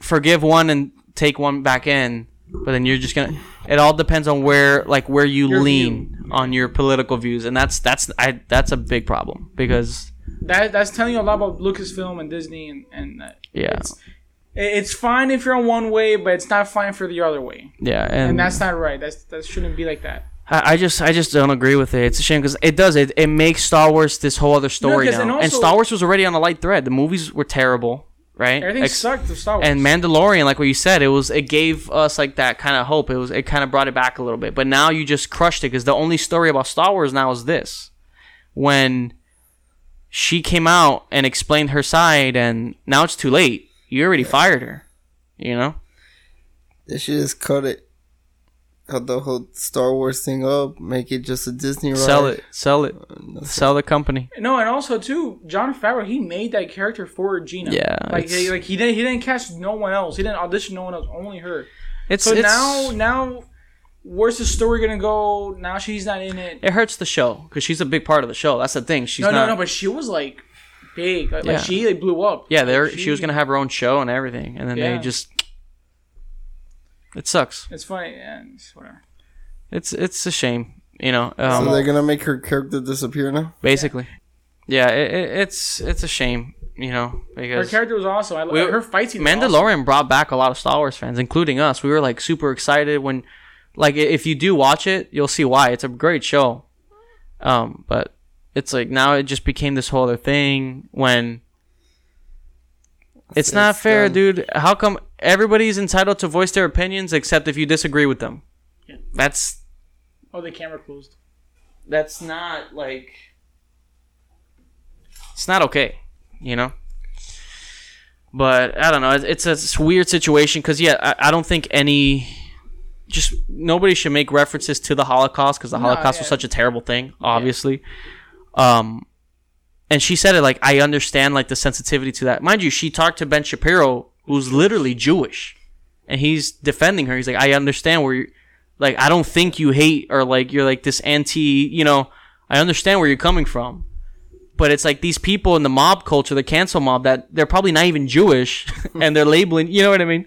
forgive one and take one back in, but then you're just gonna. It all depends on where, like, where you Your lean on your political views, and that's that's I that's a big problem because that that's telling you a lot about Lucasfilm and Disney and and uh, yeah, it's, it's fine if you're on one way, but it's not fine for the other way, yeah, and, and that's not right. That's that shouldn't be like that. I, I just I just don't agree with it. It's a shame because it does it it makes Star Wars this whole other story 'cause- now, and and, Star Wars was already on a light thread. The movies were terrible, right? Everything Ex- sucked with Star Wars. and Mandalorian, like what you said, it was it gave us like that kind of hope. It was it kind of brought it back a little bit. But now you just crushed it because the only story about Star Wars now is this: when she came out and explained her side, and now it's too late. You already fired her. You know? They should just cut it. Cut the whole Star Wars thing up. Make it just a Disney ride. Sell it, sell it, uh, Nothing. sell the company. No, and also too, Jon Favreau he made that character for Gina. Yeah, like he, like he didn't he didn't cast no one else. He didn't audition no one else, only her. It's So it's, now now, where's the story gonna go? Now she's not in it. it hurts the show because she's a big part of the show. That's the thing. She's no, not. no, no. But she was like big. Like, Yeah. like she like blew up. yeah, there Like, she, was gonna have her own show and everything, and then Yeah. they just. It sucks. It's funny and it's whatever. It's it's a shame, you know. So Um, they're gonna make her character disappear now. basically, yeah, it, it, it's it's a shame, you know, because Her character was awesome. I, We- her fight scene. was awesome. Mandalorian brought back a lot of Star Wars fans, including us. We were like super excited when, like, if you do watch it, you'll see why. It's a great show. Um, but it's like now it just became this whole other thing when. It's not fair, done. dude. How come everybody's entitled to voice their opinions except if you disagree with them? Yeah. That's Oh, the camera closed. that's not like it's not okay you know but i don't know it's, it's a weird situation because yeah I, I don't think any just nobody should make references to the holocaust because the No, holocaust was such a terrible thing obviously um and she said it like i understand like the sensitivity to that mind you she talked to ben shapiro who's literally jewish and he's defending her he's like i understand where you like i don't think you hate or like you're like this anti you know i understand where you're coming from but it's like these people in the mob culture the cancel mob that they're probably not even jewish and they're labeling you know what i mean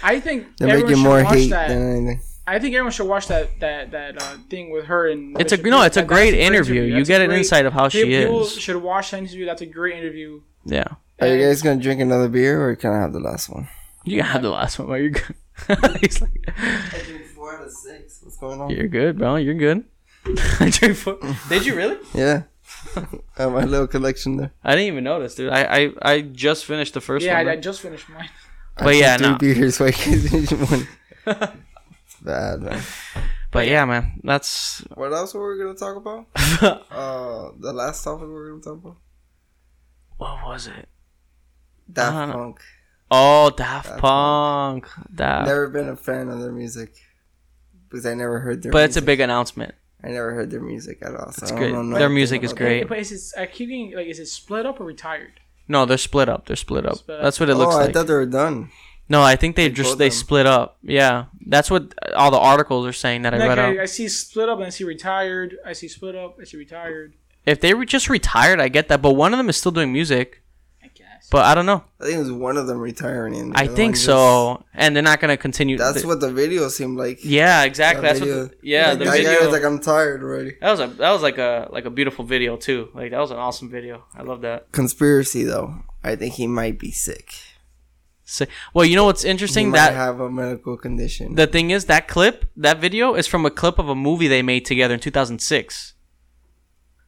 I think They're everyone making should more watch hate that. than anything. I think everyone should watch that that that uh, thing with her and. It's a- no, it's a That- great that's interview. You get a an insight of how she people is. should watch that interview. That's a great interview. yeah Are you guys gonna drink another beer or can I have the last one? you can have the last one but you're good he's like I drink four out of six. What's going on? you're good bro you're good I drink four. did you really Yeah. I have my little collection there. i didn't even notice dude i i, I just finished the first yeah, one I, I just finished mine. But took yeah, three no. beers so I one. it's bad, man. but yeah man that's What else were we gonna talk about? uh, the last topic we were gonna talk about. what was it Daft don't know. Punk. oh daft Daft punk daft Never been a fan of their music because I never heard their. but it's a big announcement I never heard their music at all. So It's I great. Their music is about great. But is it? I keep getting like, is it split up or retired? no they're split up they're split up Split up. that's what it looks oh, like I thought they were done. no i think they Like just they them. split up yeah that's what all the articles are saying that i read I, up I see split up and I see retired. I see split up. I see retired. if they were just retired i get that but one of them is still doing music I guess. But I don't know. I think it was one of them retiring. The I think just- so, and they're not gonna continue. That's the- what the video seemed like. Yeah, exactly. That That's video. what. The, yeah, Like, the video. was like, "I'm tired already." that was a that was like a like a beautiful video too. Like that was an awesome video. I love that. Conspiracy though, I think he might be sick. So, well, you know what's He interesting? might That have a medical condition. the thing is that clip, that video is from a clip of a movie they made together in 2006.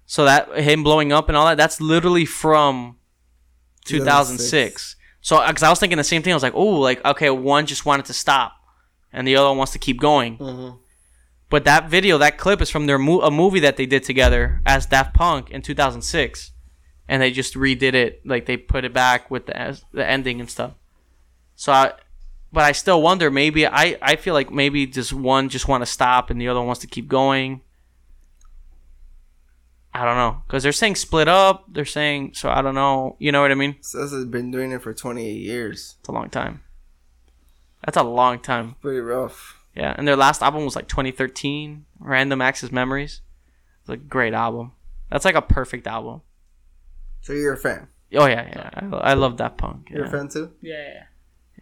So that him blowing up and all that, that's literally from 2006. So, because I was thinking the same thing, I was like, oh, like okay, one just wanted to stop, and the other one wants to keep going. Mhm. But that video, that clip is from their mo- a movie that they did together as Daft Punk in 2006, and they just redid it, like they put it back with the as- the ending and stuff. So, I, but I still wonder. Maybe I I feel like maybe just one just want to stop and the other one wants to keep going. I don't know because they're saying split up. They're saying so. I don't know. You know what I mean? Says has been doing it for 28 years. It's a long time. That's a long time. Pretty rough. Yeah, and their last album was like 2013, Random Access Memories. It's a great album. That's like a perfect album. So you're a fan. Oh yeah, yeah. I, I love Daft punk. You're a fan too. Yeah, yeah.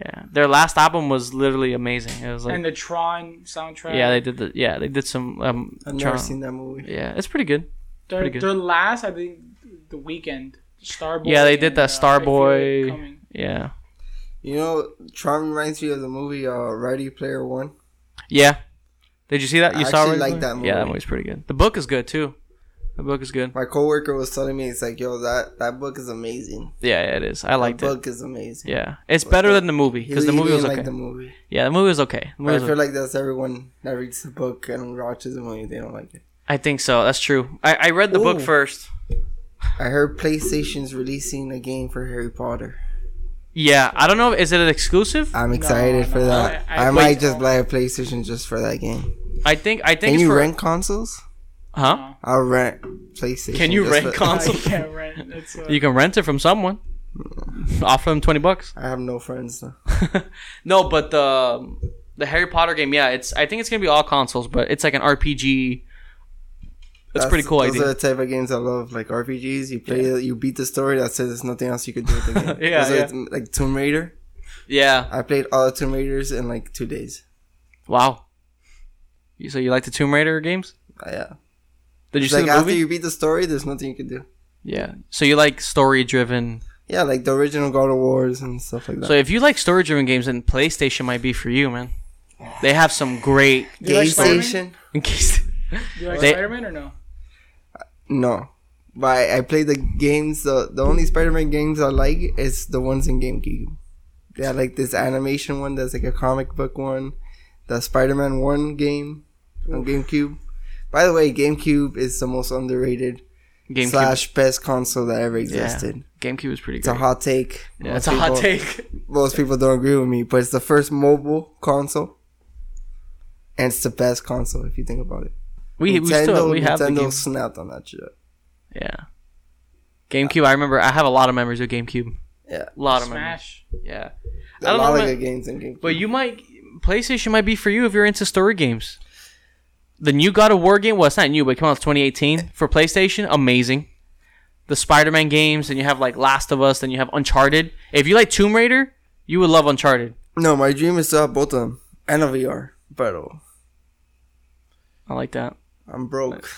yeah. Their last album was literally amazing. It was like and the Tron soundtrack. yeah, they did the yeah they did some um. I've never Tron- seen that movie. Yeah, it's pretty good. Their, their last, I think, The Weeknd. Starboy. Yeah, they did and, the uh, I Feel It Starboy. Coming. Yeah, You know, Tron reminds me of the movie uh, Ready Player One. yeah. Did you see that? You I saw actually it? like that movie. Yeah, that movie. movie's pretty good. The book is good too. The book is good. My coworker was telling me, it's like, yo, that that book is amazing. Yeah, yeah it is. I liked that it. book is amazing. Yeah, it's better than the movie He because the movie was okay. like the movie. Yeah, the movie was okay. The But I movie was feel like that's everyone that reads the book and watches the movie. They don't like it. I think so. That's true. I, I read the book first. I heard PlayStation's releasing a game for Harry Potter. Yeah, I don't know. Is it an exclusive? I'm excited for no, that. I- I, I- might just buy a PlayStation just for that game. I think. I think. Can it's you for, rent consoles? Huh? I'll rent PlayStation. Can you rent for- console? I can't rent. It's, uh, You can rent it from someone. Offer them twenty bucks. I have no friends though. no, but the the Harry Potter game. Yeah, it's. I think it's gonna be all consoles, but it's like an RPG. That's, pretty cool Those idea. are the type of games I love, like RPGs. You play, it, you beat the story. That says there's nothing else you could do with the game. Yeah, Those yeah. th- like Tomb Raider. yeah. I played all the Tomb Raiders in like two days. Wow. You- So you like the Tomb Raider games? Uh, yeah. Did you It's see like the after movie? you beat the story, there's nothing you can do. Yeah. So you like story driven. Yeah, like the original God of Wars and stuff like that. So if you like story driven games, then PlayStation might be for you, man. They have some great. You like Station? In case. Do you like They- Spider Man or no? No. But I, I play the games. The, the only Spider-Man games I like is the ones in GameCube. They had like this animation one that's like a comic book one. The Spider-Man 1 game on GameCube. By the way, GameCube is the most underrated GameCube. slash best console that ever yeah. existed. GameCube is pretty good. It's a hot take. yeah, Most it's a hot take. Most people don't agree with me, but it's the first mobile console. And it's the best console if you think about it. We we still we have the Nintendo game. snapped on that shit. Yeah. GameCube. I remember. I have a lot of memories of GameCube. Yeah. A lot of memories. Smash. Yeah. A I don't lot know, of man. good games in GameCube. But you might PlayStation might be for you if you're into story games. The new God of War game, well, it's not new, but it came out in 2018 for PlayStation. Amazing. The Spider-Man games, and you have like Last of Us, then you have Uncharted. If you like Tomb Raider, you would love Uncharted. No, my dream is to have both of them and a VR. But I like that. I'm broke.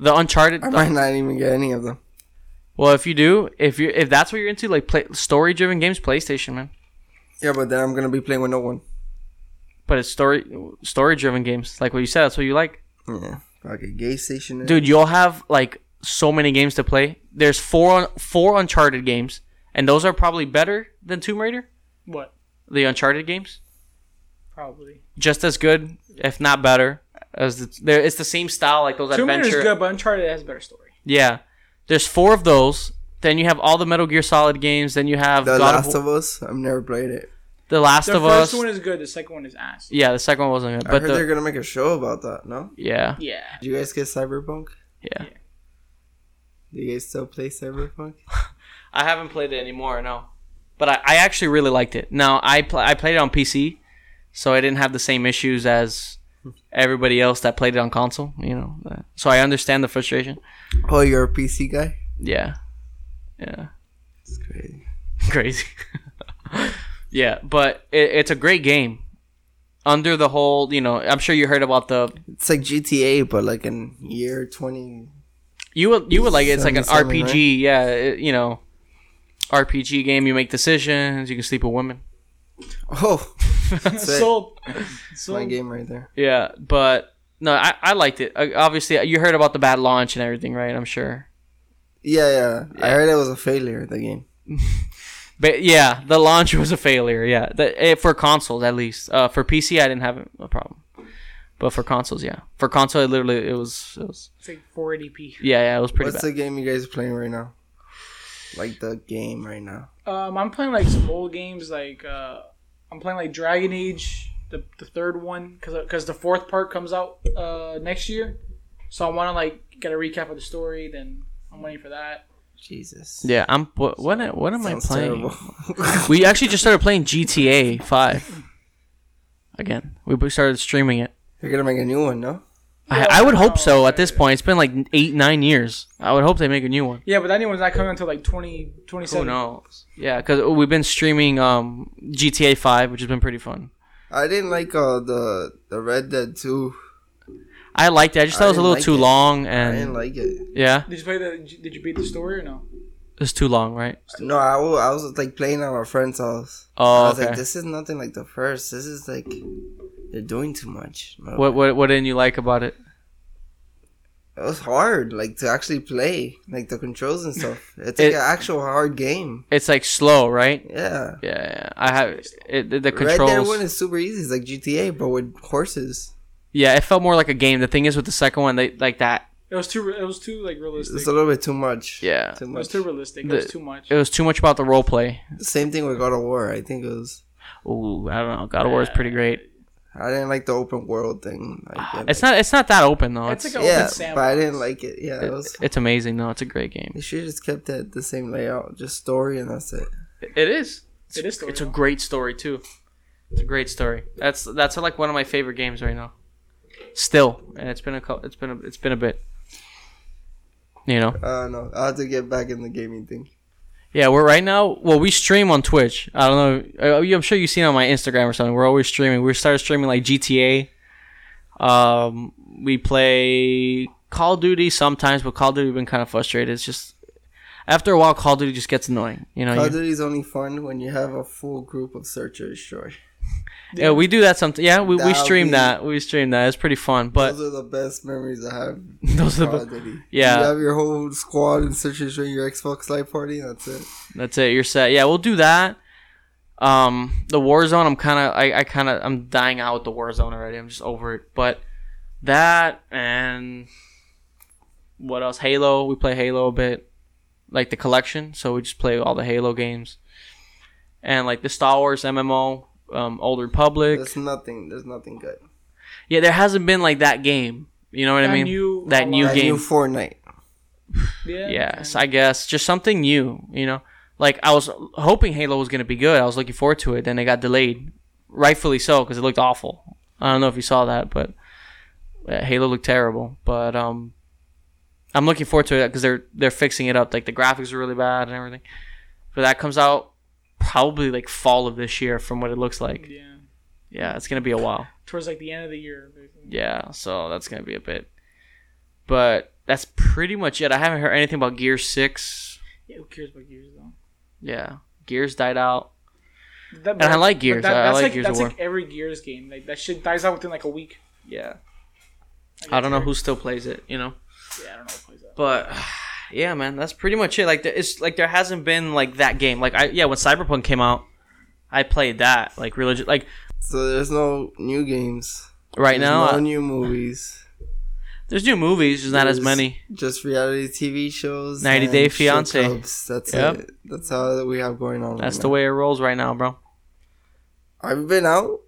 The Uncharted. I might not even get any of them. well, if you do, if you if that's what you're into, like play, story-driven games, PlayStation, man. Yeah, but then I'm gonna be playing with no one. But it's story story-driven games, like what you said. That's what you like. Yeah, like a gay station. dude you'll have like so many games to play there's four four uncharted games and those are probably better than tomb raider What? the uncharted games Probably. just as good if not better as the, there it's the same style like those Tomb Raider's adventure good, but Uncharted has a better story. yeah there's four of those then you have all the metal gear solid games then you have The God Last of, of Us. I've never played it. the last of Us. The of first one is good. The second one is ass. yeah the second one wasn't good I but heard they're gonna make a show about that. No? yeah Yeah. Did you guys get Cyberpunk? yeah Do you guys still play Cyberpunk? I haven't played it anymore, no. But I, I actually really liked it. Now I pl- I played it on PC, so I didn't have the same issues as everybody else that played it on console. You know, so I understand the frustration. Oh, you're a PC guy. Yeah, yeah. It's crazy. crazy. yeah, but it, it's a great game. Under the whole, you know, I'm sure you heard about the It's like GTA, but like in year twenty. you would you would like it. It's like an 77, RPG. Yeah, it, you know, RPG game. You make decisions. You can sleep with women. Oh, that's it. Sold. my game right there. Yeah, but no, I, I liked it. Uh, Obviously, you heard about the bad launch and everything, right? I'm sure. Yeah, yeah. I heard it was a failure. The game. But yeah, the launch was a failure. Yeah, the, eh, for consoles at least. Uh, for PC, I didn't have a problem, but for consoles, yeah. For console, it literally it was it was It's like 480p. yeah yeah it was pretty What's bad. the game you guys are playing right now? Like the game right now. Um, I'm playing like some old games. Like uh, I'm playing like Dragon Age, the, the third one, because because the fourth part comes out uh, next year. So I want to like get a recap of the story. Then I'm waiting for that. Jesus. Yeah, I'm what what, what am I playing? We actually just started playing GTA Five again. We started streaming it. You're gonna make a new one, no? I, I would hope so. At this point, it's been like eight nine years. I would hope they make a new one. Yeah, but that new one's not coming until like 20, Who 27. knows? Yeah, because we've been streaming um GTA Five, which has been pretty fun. I didn't like uh, the the Red Dead 2. I liked it. I just thought I it was a little like too it. long, I and didn't like it. yeah, Did you play the? Did you beat the story or no? it's too long, right? No, I wa- I was like playing at my friend's house. Oh, I was okay. like, this is nothing like the first. This is like they're doing too much. No. What what what didn't you like about it? It was hard, like to actually play, like the controls and stuff. It's like It- an actual hard game. It's like slow, right? Yeah. Yeah, yeah. I have it, the, the Red Dead controls. One is super easy. It's like GTA, but with horses. yeah, it felt more like a game. The thing is, with the second one, they like that. It was too. It was too like realistic. It's a little bit too much. Yeah. too it was too realistic. The- it was too much. It was too much about the role play. Same thing with God of War. I think it was. Ooh, I don't know. God of War is pretty great. I didn't like the open world thing. Like, It's not. It's not that open though. It's It's like a- yeah, open sandbox. but I didn't like it. Yeah, it it- was. it's amazing though. It's a great game. They should just kept it the same layout, just story, and that's it. It is. It is story, It's a great story too. It's a great story. That's that's like one of my favorite games right now. Still, and it's been a cou- it's been a, it's been a bit. You know. Uh, no, I have to get back in the gaming thing. Yeah, we're right now. Well, we stream on Twitch. I don't know. uh, I'm sure you've seen on my Instagram or something. We're always streaming. We started streaming like GTA. Um, we play Call of Duty sometimes, but Call of Duty been kind of frustrated. It's just after a while, Call of Duty just gets annoying. You know. Call of Duty is only fun when you have a full group of search and yeah, we do that sometimes. Yeah, we, we stream be- that. We stream that. It's pretty fun. But Those are the best memories I have. Those are the Call be- of Duty. Yeah. you have your whole squad and search and destroy your Xbox Live Party. That's it. That's it. You're set. Yeah, we'll do that. Um, the Warzone. I'm kind of. I, I kind of. I'm dying out with the Warzone already. I'm just over it. But that and what else? Halo. We play Halo a bit, like the collection. So we just play all the Halo games, and like the Star Wars MMO, um, Old Republic. There's nothing. There's nothing good. Yeah, there hasn't been like that game. You know what I mean? new- that new That game. new Fortnite. Yeah. Yes, I guess just something new. You know, like I was hoping Halo was gonna be good. I was looking forward to it. Then it got delayed, rightfully so, because it looked awful. I don't know if you saw that, but uh, Halo looked terrible. But um, I'm looking forward to it because they're they're fixing it up. Like the graphics are really bad and everything. But that comes out probably like fall of this year, from what it looks like. Yeah. Yeah, it's gonna be a while. Towards like the end of the year. Yeah, so that's gonna be a bit. But that's pretty much it. I haven't heard anything about Gear Six. Yeah, who cares about Gears though? Yeah, Gears died out. That, And I like Gears. I- I that's like like Gears that's like every Gears game. Like that shit dies out within like a week. Yeah, Like, I don't know who still plays it. You know, Yeah, I don't know who plays that. but yeah, man, that's pretty much it. Like, there, it's like there hasn't been like that game. Like, I yeah, when Cyberpunk came out, I played that like religion. Like So there's no new games. right There's now, no new movies. there's new movies, there's not as many. Just reality TV shows. 90 Day Fiancé. That's Yep. it. That's how we have going on. That's right the now. way it rolls right now, bro. Have you been out?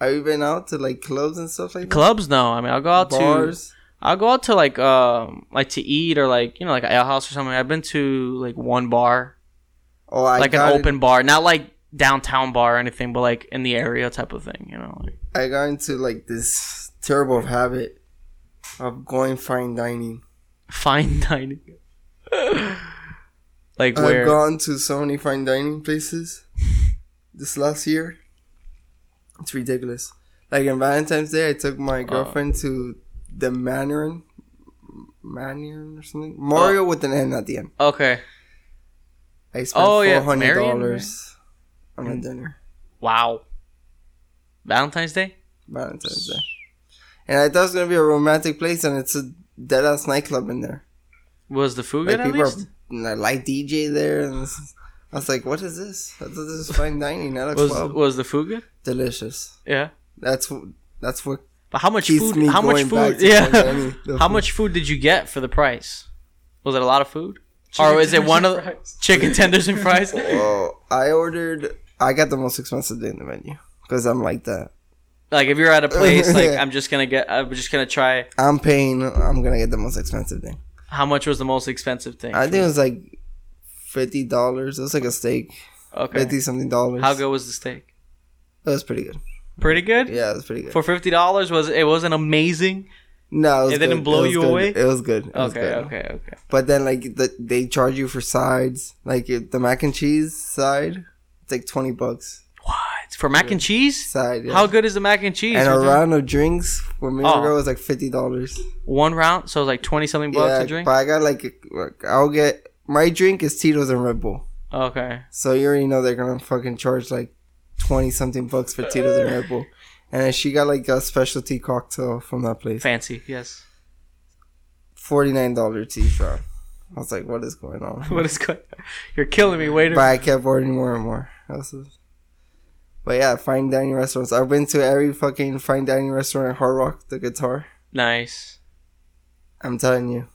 Have you been out to like clubs and stuff like that? Clubs, no. I mean, I'll go out to Bars. I'll go out to like um like to eat or like you know like a house or something. I've been to like one bar, Oh, I like an open bar, not like downtown bar or anything, but like in the area type of thing. You know, like, I got into like this terrible habit of going fine dining. fine dining. Like I've where? gone to so many fine dining places this last year. It's ridiculous. Like on Valentine's Day, I took Oh. my girlfriend to the Mandarin, Mandarin or something. Mario oh. with an N at the end. Okay. I spent Oh, four hundred dollars on a dinner Wow. Valentine's Day. Valentine's Day, and I thought it was gonna be a romantic place, and it's a dead ass nightclub in there. Was the food Like good at people least? are uh, like DJ there, and I was like, "What is this? I thought this is fine dining, not a Was club." was the food good? Delicious. Yeah. That's that's what But how much keeps food? How much food? Yeah. dining. How food. much food did you get for the price? Was it a lot of food? or is it one of Fries. chicken tenders and fries? Well, I ordered. I got the most expensive thing in the menu because I'm like that. like if you're at a place, like Yeah. I'm just gonna get. I'm just gonna try. I'm paying. I'm gonna get the most expensive thing. How much was the most expensive thing? I think it was like fifty dollars. It was like a steak, Okay. fifty something dollars. How good was the steak? It was pretty good. Pretty good. Yeah, it was pretty good. For fifty dollars, was it wasn't amazing? no, it, was It didn't blow It was you good. away? It was good. It was Okay, good. okay, okay. But then like the, they charge you for sides. Like the mac and cheese side, it's like twenty bucks What for mac and cheese? side. Yeah. How good is the mac and cheese? and a round of drinks for me Oh. ago was like fifty dollars. one round, so it's like twenty something bucks Yeah, a drink. but I got like like, I'll get my drink is Tito's and Red Bull. Okay. So you already know they're gonna fucking charge like twenty something bucks for Tito's and Red Bull. And she got like a specialty cocktail from that place. Fancy, yes. Forty nine dollar tea shot. I was like, what is going on? What is good? You're killing me, waiter. But I kept ordering more and more. But yeah, fine dining restaurants. I've been to every fucking fine dining restaurant at Hard Rock, the guitar. Nice. I'm telling you.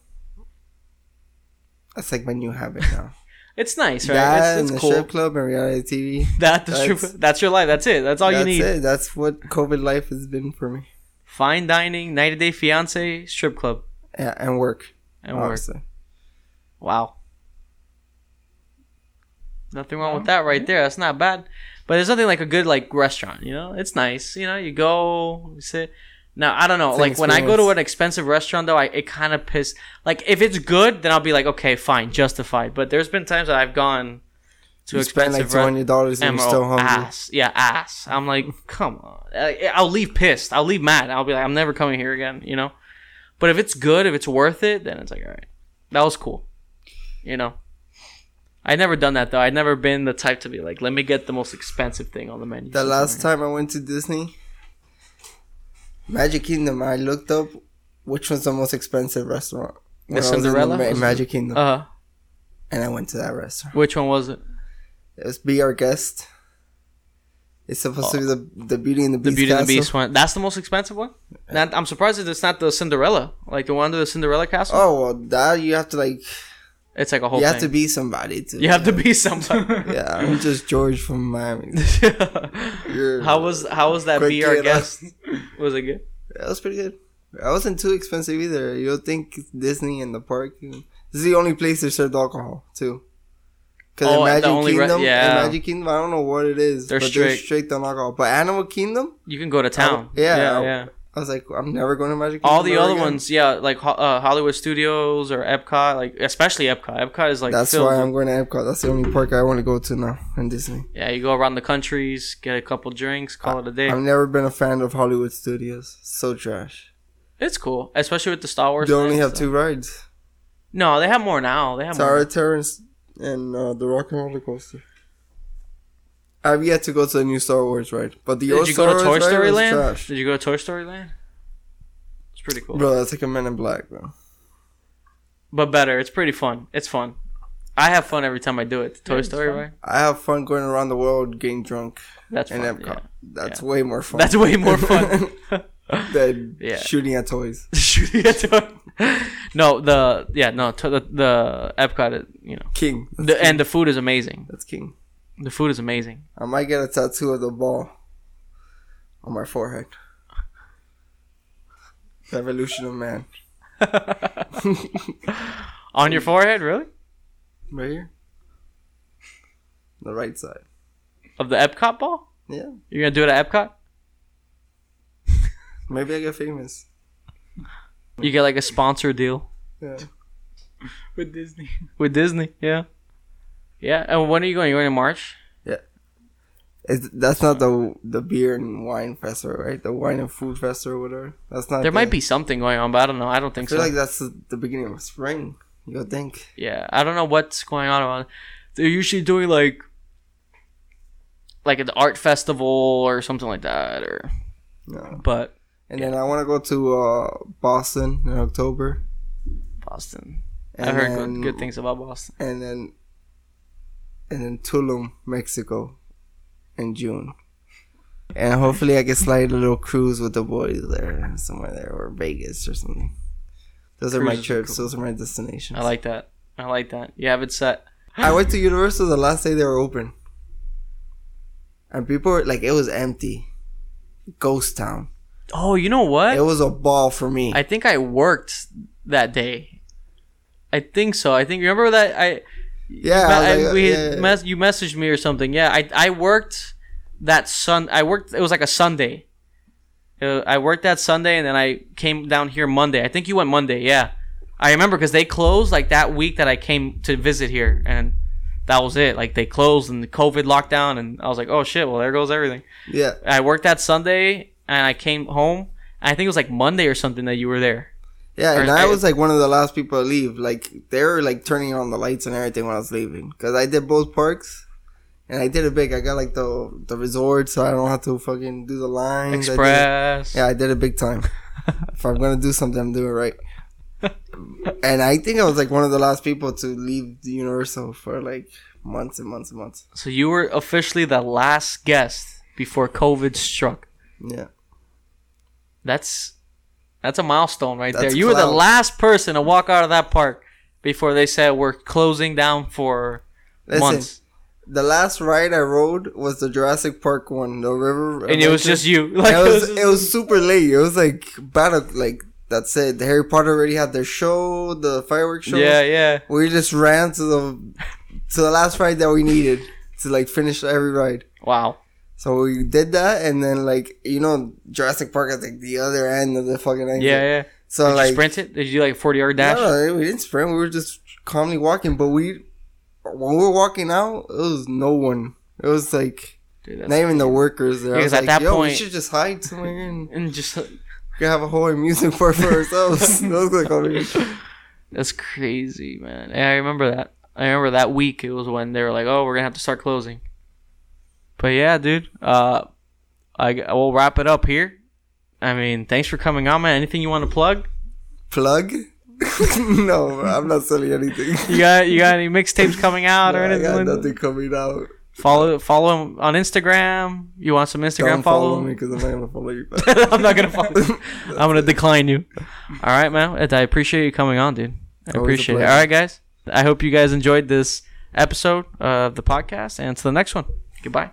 That's like my new habit now. It's nice, right? That it's it's the cool. strip club and reality TV. That that's, your, That's- your life. That's it. That's all That's you need. That's it. That's what COVID life has been for me. Fine dining, ninety day fiance, strip club, Yeah, and work. and work. Wow. Nothing wrong with that right there. That's not bad. But there's nothing like a good like restaurant, you know? It's nice. You know, you go, you sit. Now I don't know. It's like when I go to an expensive restaurant though, I it kind of piss like if it's good, then I'll be like, okay, fine, justified. But there's been times that I've gone to You spend like expensive re- hundred dollars and you're still hungry. ass. Yeah, ass. I'm like, come on. I'll leave pissed. I'll leave mad. I'll be like, I'm never coming here again. You know. But if it's good, if it's worth it, then it's like, all right, that was cool. You know. I'd never done that though. I'd never been the type to be like, let me get the most expensive thing on the menu. The last time I went to Disney, Magic Kingdom, I looked up which was the most expensive restaurant. when I was in Cinderella? Ma- Magic Kingdom, Uh, and I went to that restaurant. which one was it? It was Be Our Guest. It's supposed to be the the Beauty and the Beast. The. Beauty and the. Beast one. That's the most expensive one. I'm surprised that it's not the Cinderella, like the one under the Cinderella castle. Oh well, that you have to like It's like a whole you thing. have to be somebody to. you have to be somebody. Yeah, I'm just George from Miami. You're- how was how was that be our guest? Was it good? That was pretty good. I wasn't too expensive either. You'll think Disney and the park. This is the only place they served alcohol too. Because Oh, Magic only re- Kingdom, yeah. Magic Kingdom, I don't know what it is, They're but they're strict. strict on alcohol. But Animal Kingdom, You can go to town. yeah, yeah, I- yeah. I was like, I'm never going to Magic Kingdom. All the other again. ones, yeah, like uh, Hollywood Studios or Epcot, like especially Epcot. Epcot is like That's filled why I'm going to Epcot. That's the only park I want to go to now in Disney. yeah. You go around the countries, get a couple drinks, call it a day. I've never been a fan of Hollywood Studios. So trash. it's cool, especially with the Star Wars. They only have so- two rides: No, they have more now. They have more. Tower Terrace and uh, the Rock and Roller Coaster. I've yet to go to the new Star Wars ride, but the Did old you Star go to Toy Wars ride Story was Land? trash. Did you go to Toy Story Land? It's pretty cool, Bro, that's like a Men in Black, bro. but better. It's pretty fun. It's fun. I have fun every time I do it. Toy it's Story, fun. right? I have fun going around the world getting drunk That's in fun. Epcot. yeah. That's Yeah. way more fun. That's way more fun. than Yeah. shooting at toys. Shooting at toy. No, the yeah, no, to the the Epcot, you know, King. That's, the, king. and the food is amazing. that's king. The food is amazing. I might get a tattoo of the ball on my forehead. The evolution of man. On your forehead, really? Right here. The right side. Of the Epcot ball? Yeah. You're gonna do it at Epcot? Maybe I get famous. You get like a sponsor deal Yeah. with Disney. with Disney. Yeah. Yeah. And when are you going? You're going in March. Yeah. It's, that's not the the beer and wine festival, right? The wine and food festival, or whatever. That's not. There the- might be something going on, but I don't know. I don't think so. I feel so. like that's the, the beginning of spring. You would think. yeah, I don't know what's going on around. They're usually doing like like an art festival or something like that, or No. but And then I want to go to uh, Boston in October. Boston. And I heard then, good, good things about Boston. And then, and then Tulum, Mexico, in June. And hopefully I can slide a little cruise with the boys there, somewhere there, or Vegas or something. Those are my trips. cool. Those are my destinations. I like that. I like that. You have it set. I went to Universal the last day they were open, and people were like, it was empty, ghost town. Oh, you know what? It was a ball for me. I think I worked that day. I think so. I think remember that I yeah, I like, we yeah, yeah. mess- you messaged me or something. Yeah, I I worked that sun. I worked. It was like a Sunday. Uh, I worked that Sunday and then I came down here Monday. I think you went Monday. Yeah, I remember because they closed like that week that I came to visit here, and that was it. Like they closed and the COVID lockdown, and I was like, oh shit. Well, there goes everything. yeah. I worked that Sunday and I came home. I think it was like Monday or something that you were there. Yeah, and I was like one of the last people to leave. Like they were like turning on the lights and everything when I was leaving because I did both parks, and I did it big. I got like the the resort, so I don't have to fucking do the lines. I Express. yeah, I did it big time. if I'm gonna do something, I'm doing it right. and I think I was like one of the last people to leave the Universal for like months and months and months. So you were officially the last guest before COVID struck. Yeah, That's that's a milestone right there. That's You were the last person to walk out of that park before they said we're closing down for listen. months. The last ride I rode was the Jurassic Park one, the river. And it was just you. Like it was it was super late. It was like bad. Like that's it. Harry Potter already had their show, the fireworks show. Yeah, yeah. We just ran to the to the last ride that we needed to like finish every ride. Wow. So we did that, and then like you know Jurassic Park is like the other end of the fucking exit. Yeah, yeah. So Did like you sprint it? Did you like forty yard dash? no, we didn't sprint. We were just calmly walking. But we when we were walking out, it was no one. It was like Dude, not even the workers there. Because was at like, that Yo, we should just hide somewhere and and just we could have a whole amusement park for ourselves. that was like, that's crazy, man. Yeah, I remember that. I remember that week. It was when they were like, "Oh, we're gonna have to start closing." But yeah, dude. Uh, I will wrap it up here. I mean, thanks for coming on, man. Anything you want to plug? plug. no, I'm not selling anything. You got you got any mixtapes coming out or anything? I got nothing coming out. Follow follow him on Instagram. You want some Instagram Don't follow follow? me because I'm not gonna follow you. I'm not gonna follow. you. I'm gonna decline you. All right, man. I appreciate you coming on, dude. I Always appreciate it. All right, guys. I hope you guys enjoyed this episode of the podcast, and to the next one. Goodbye.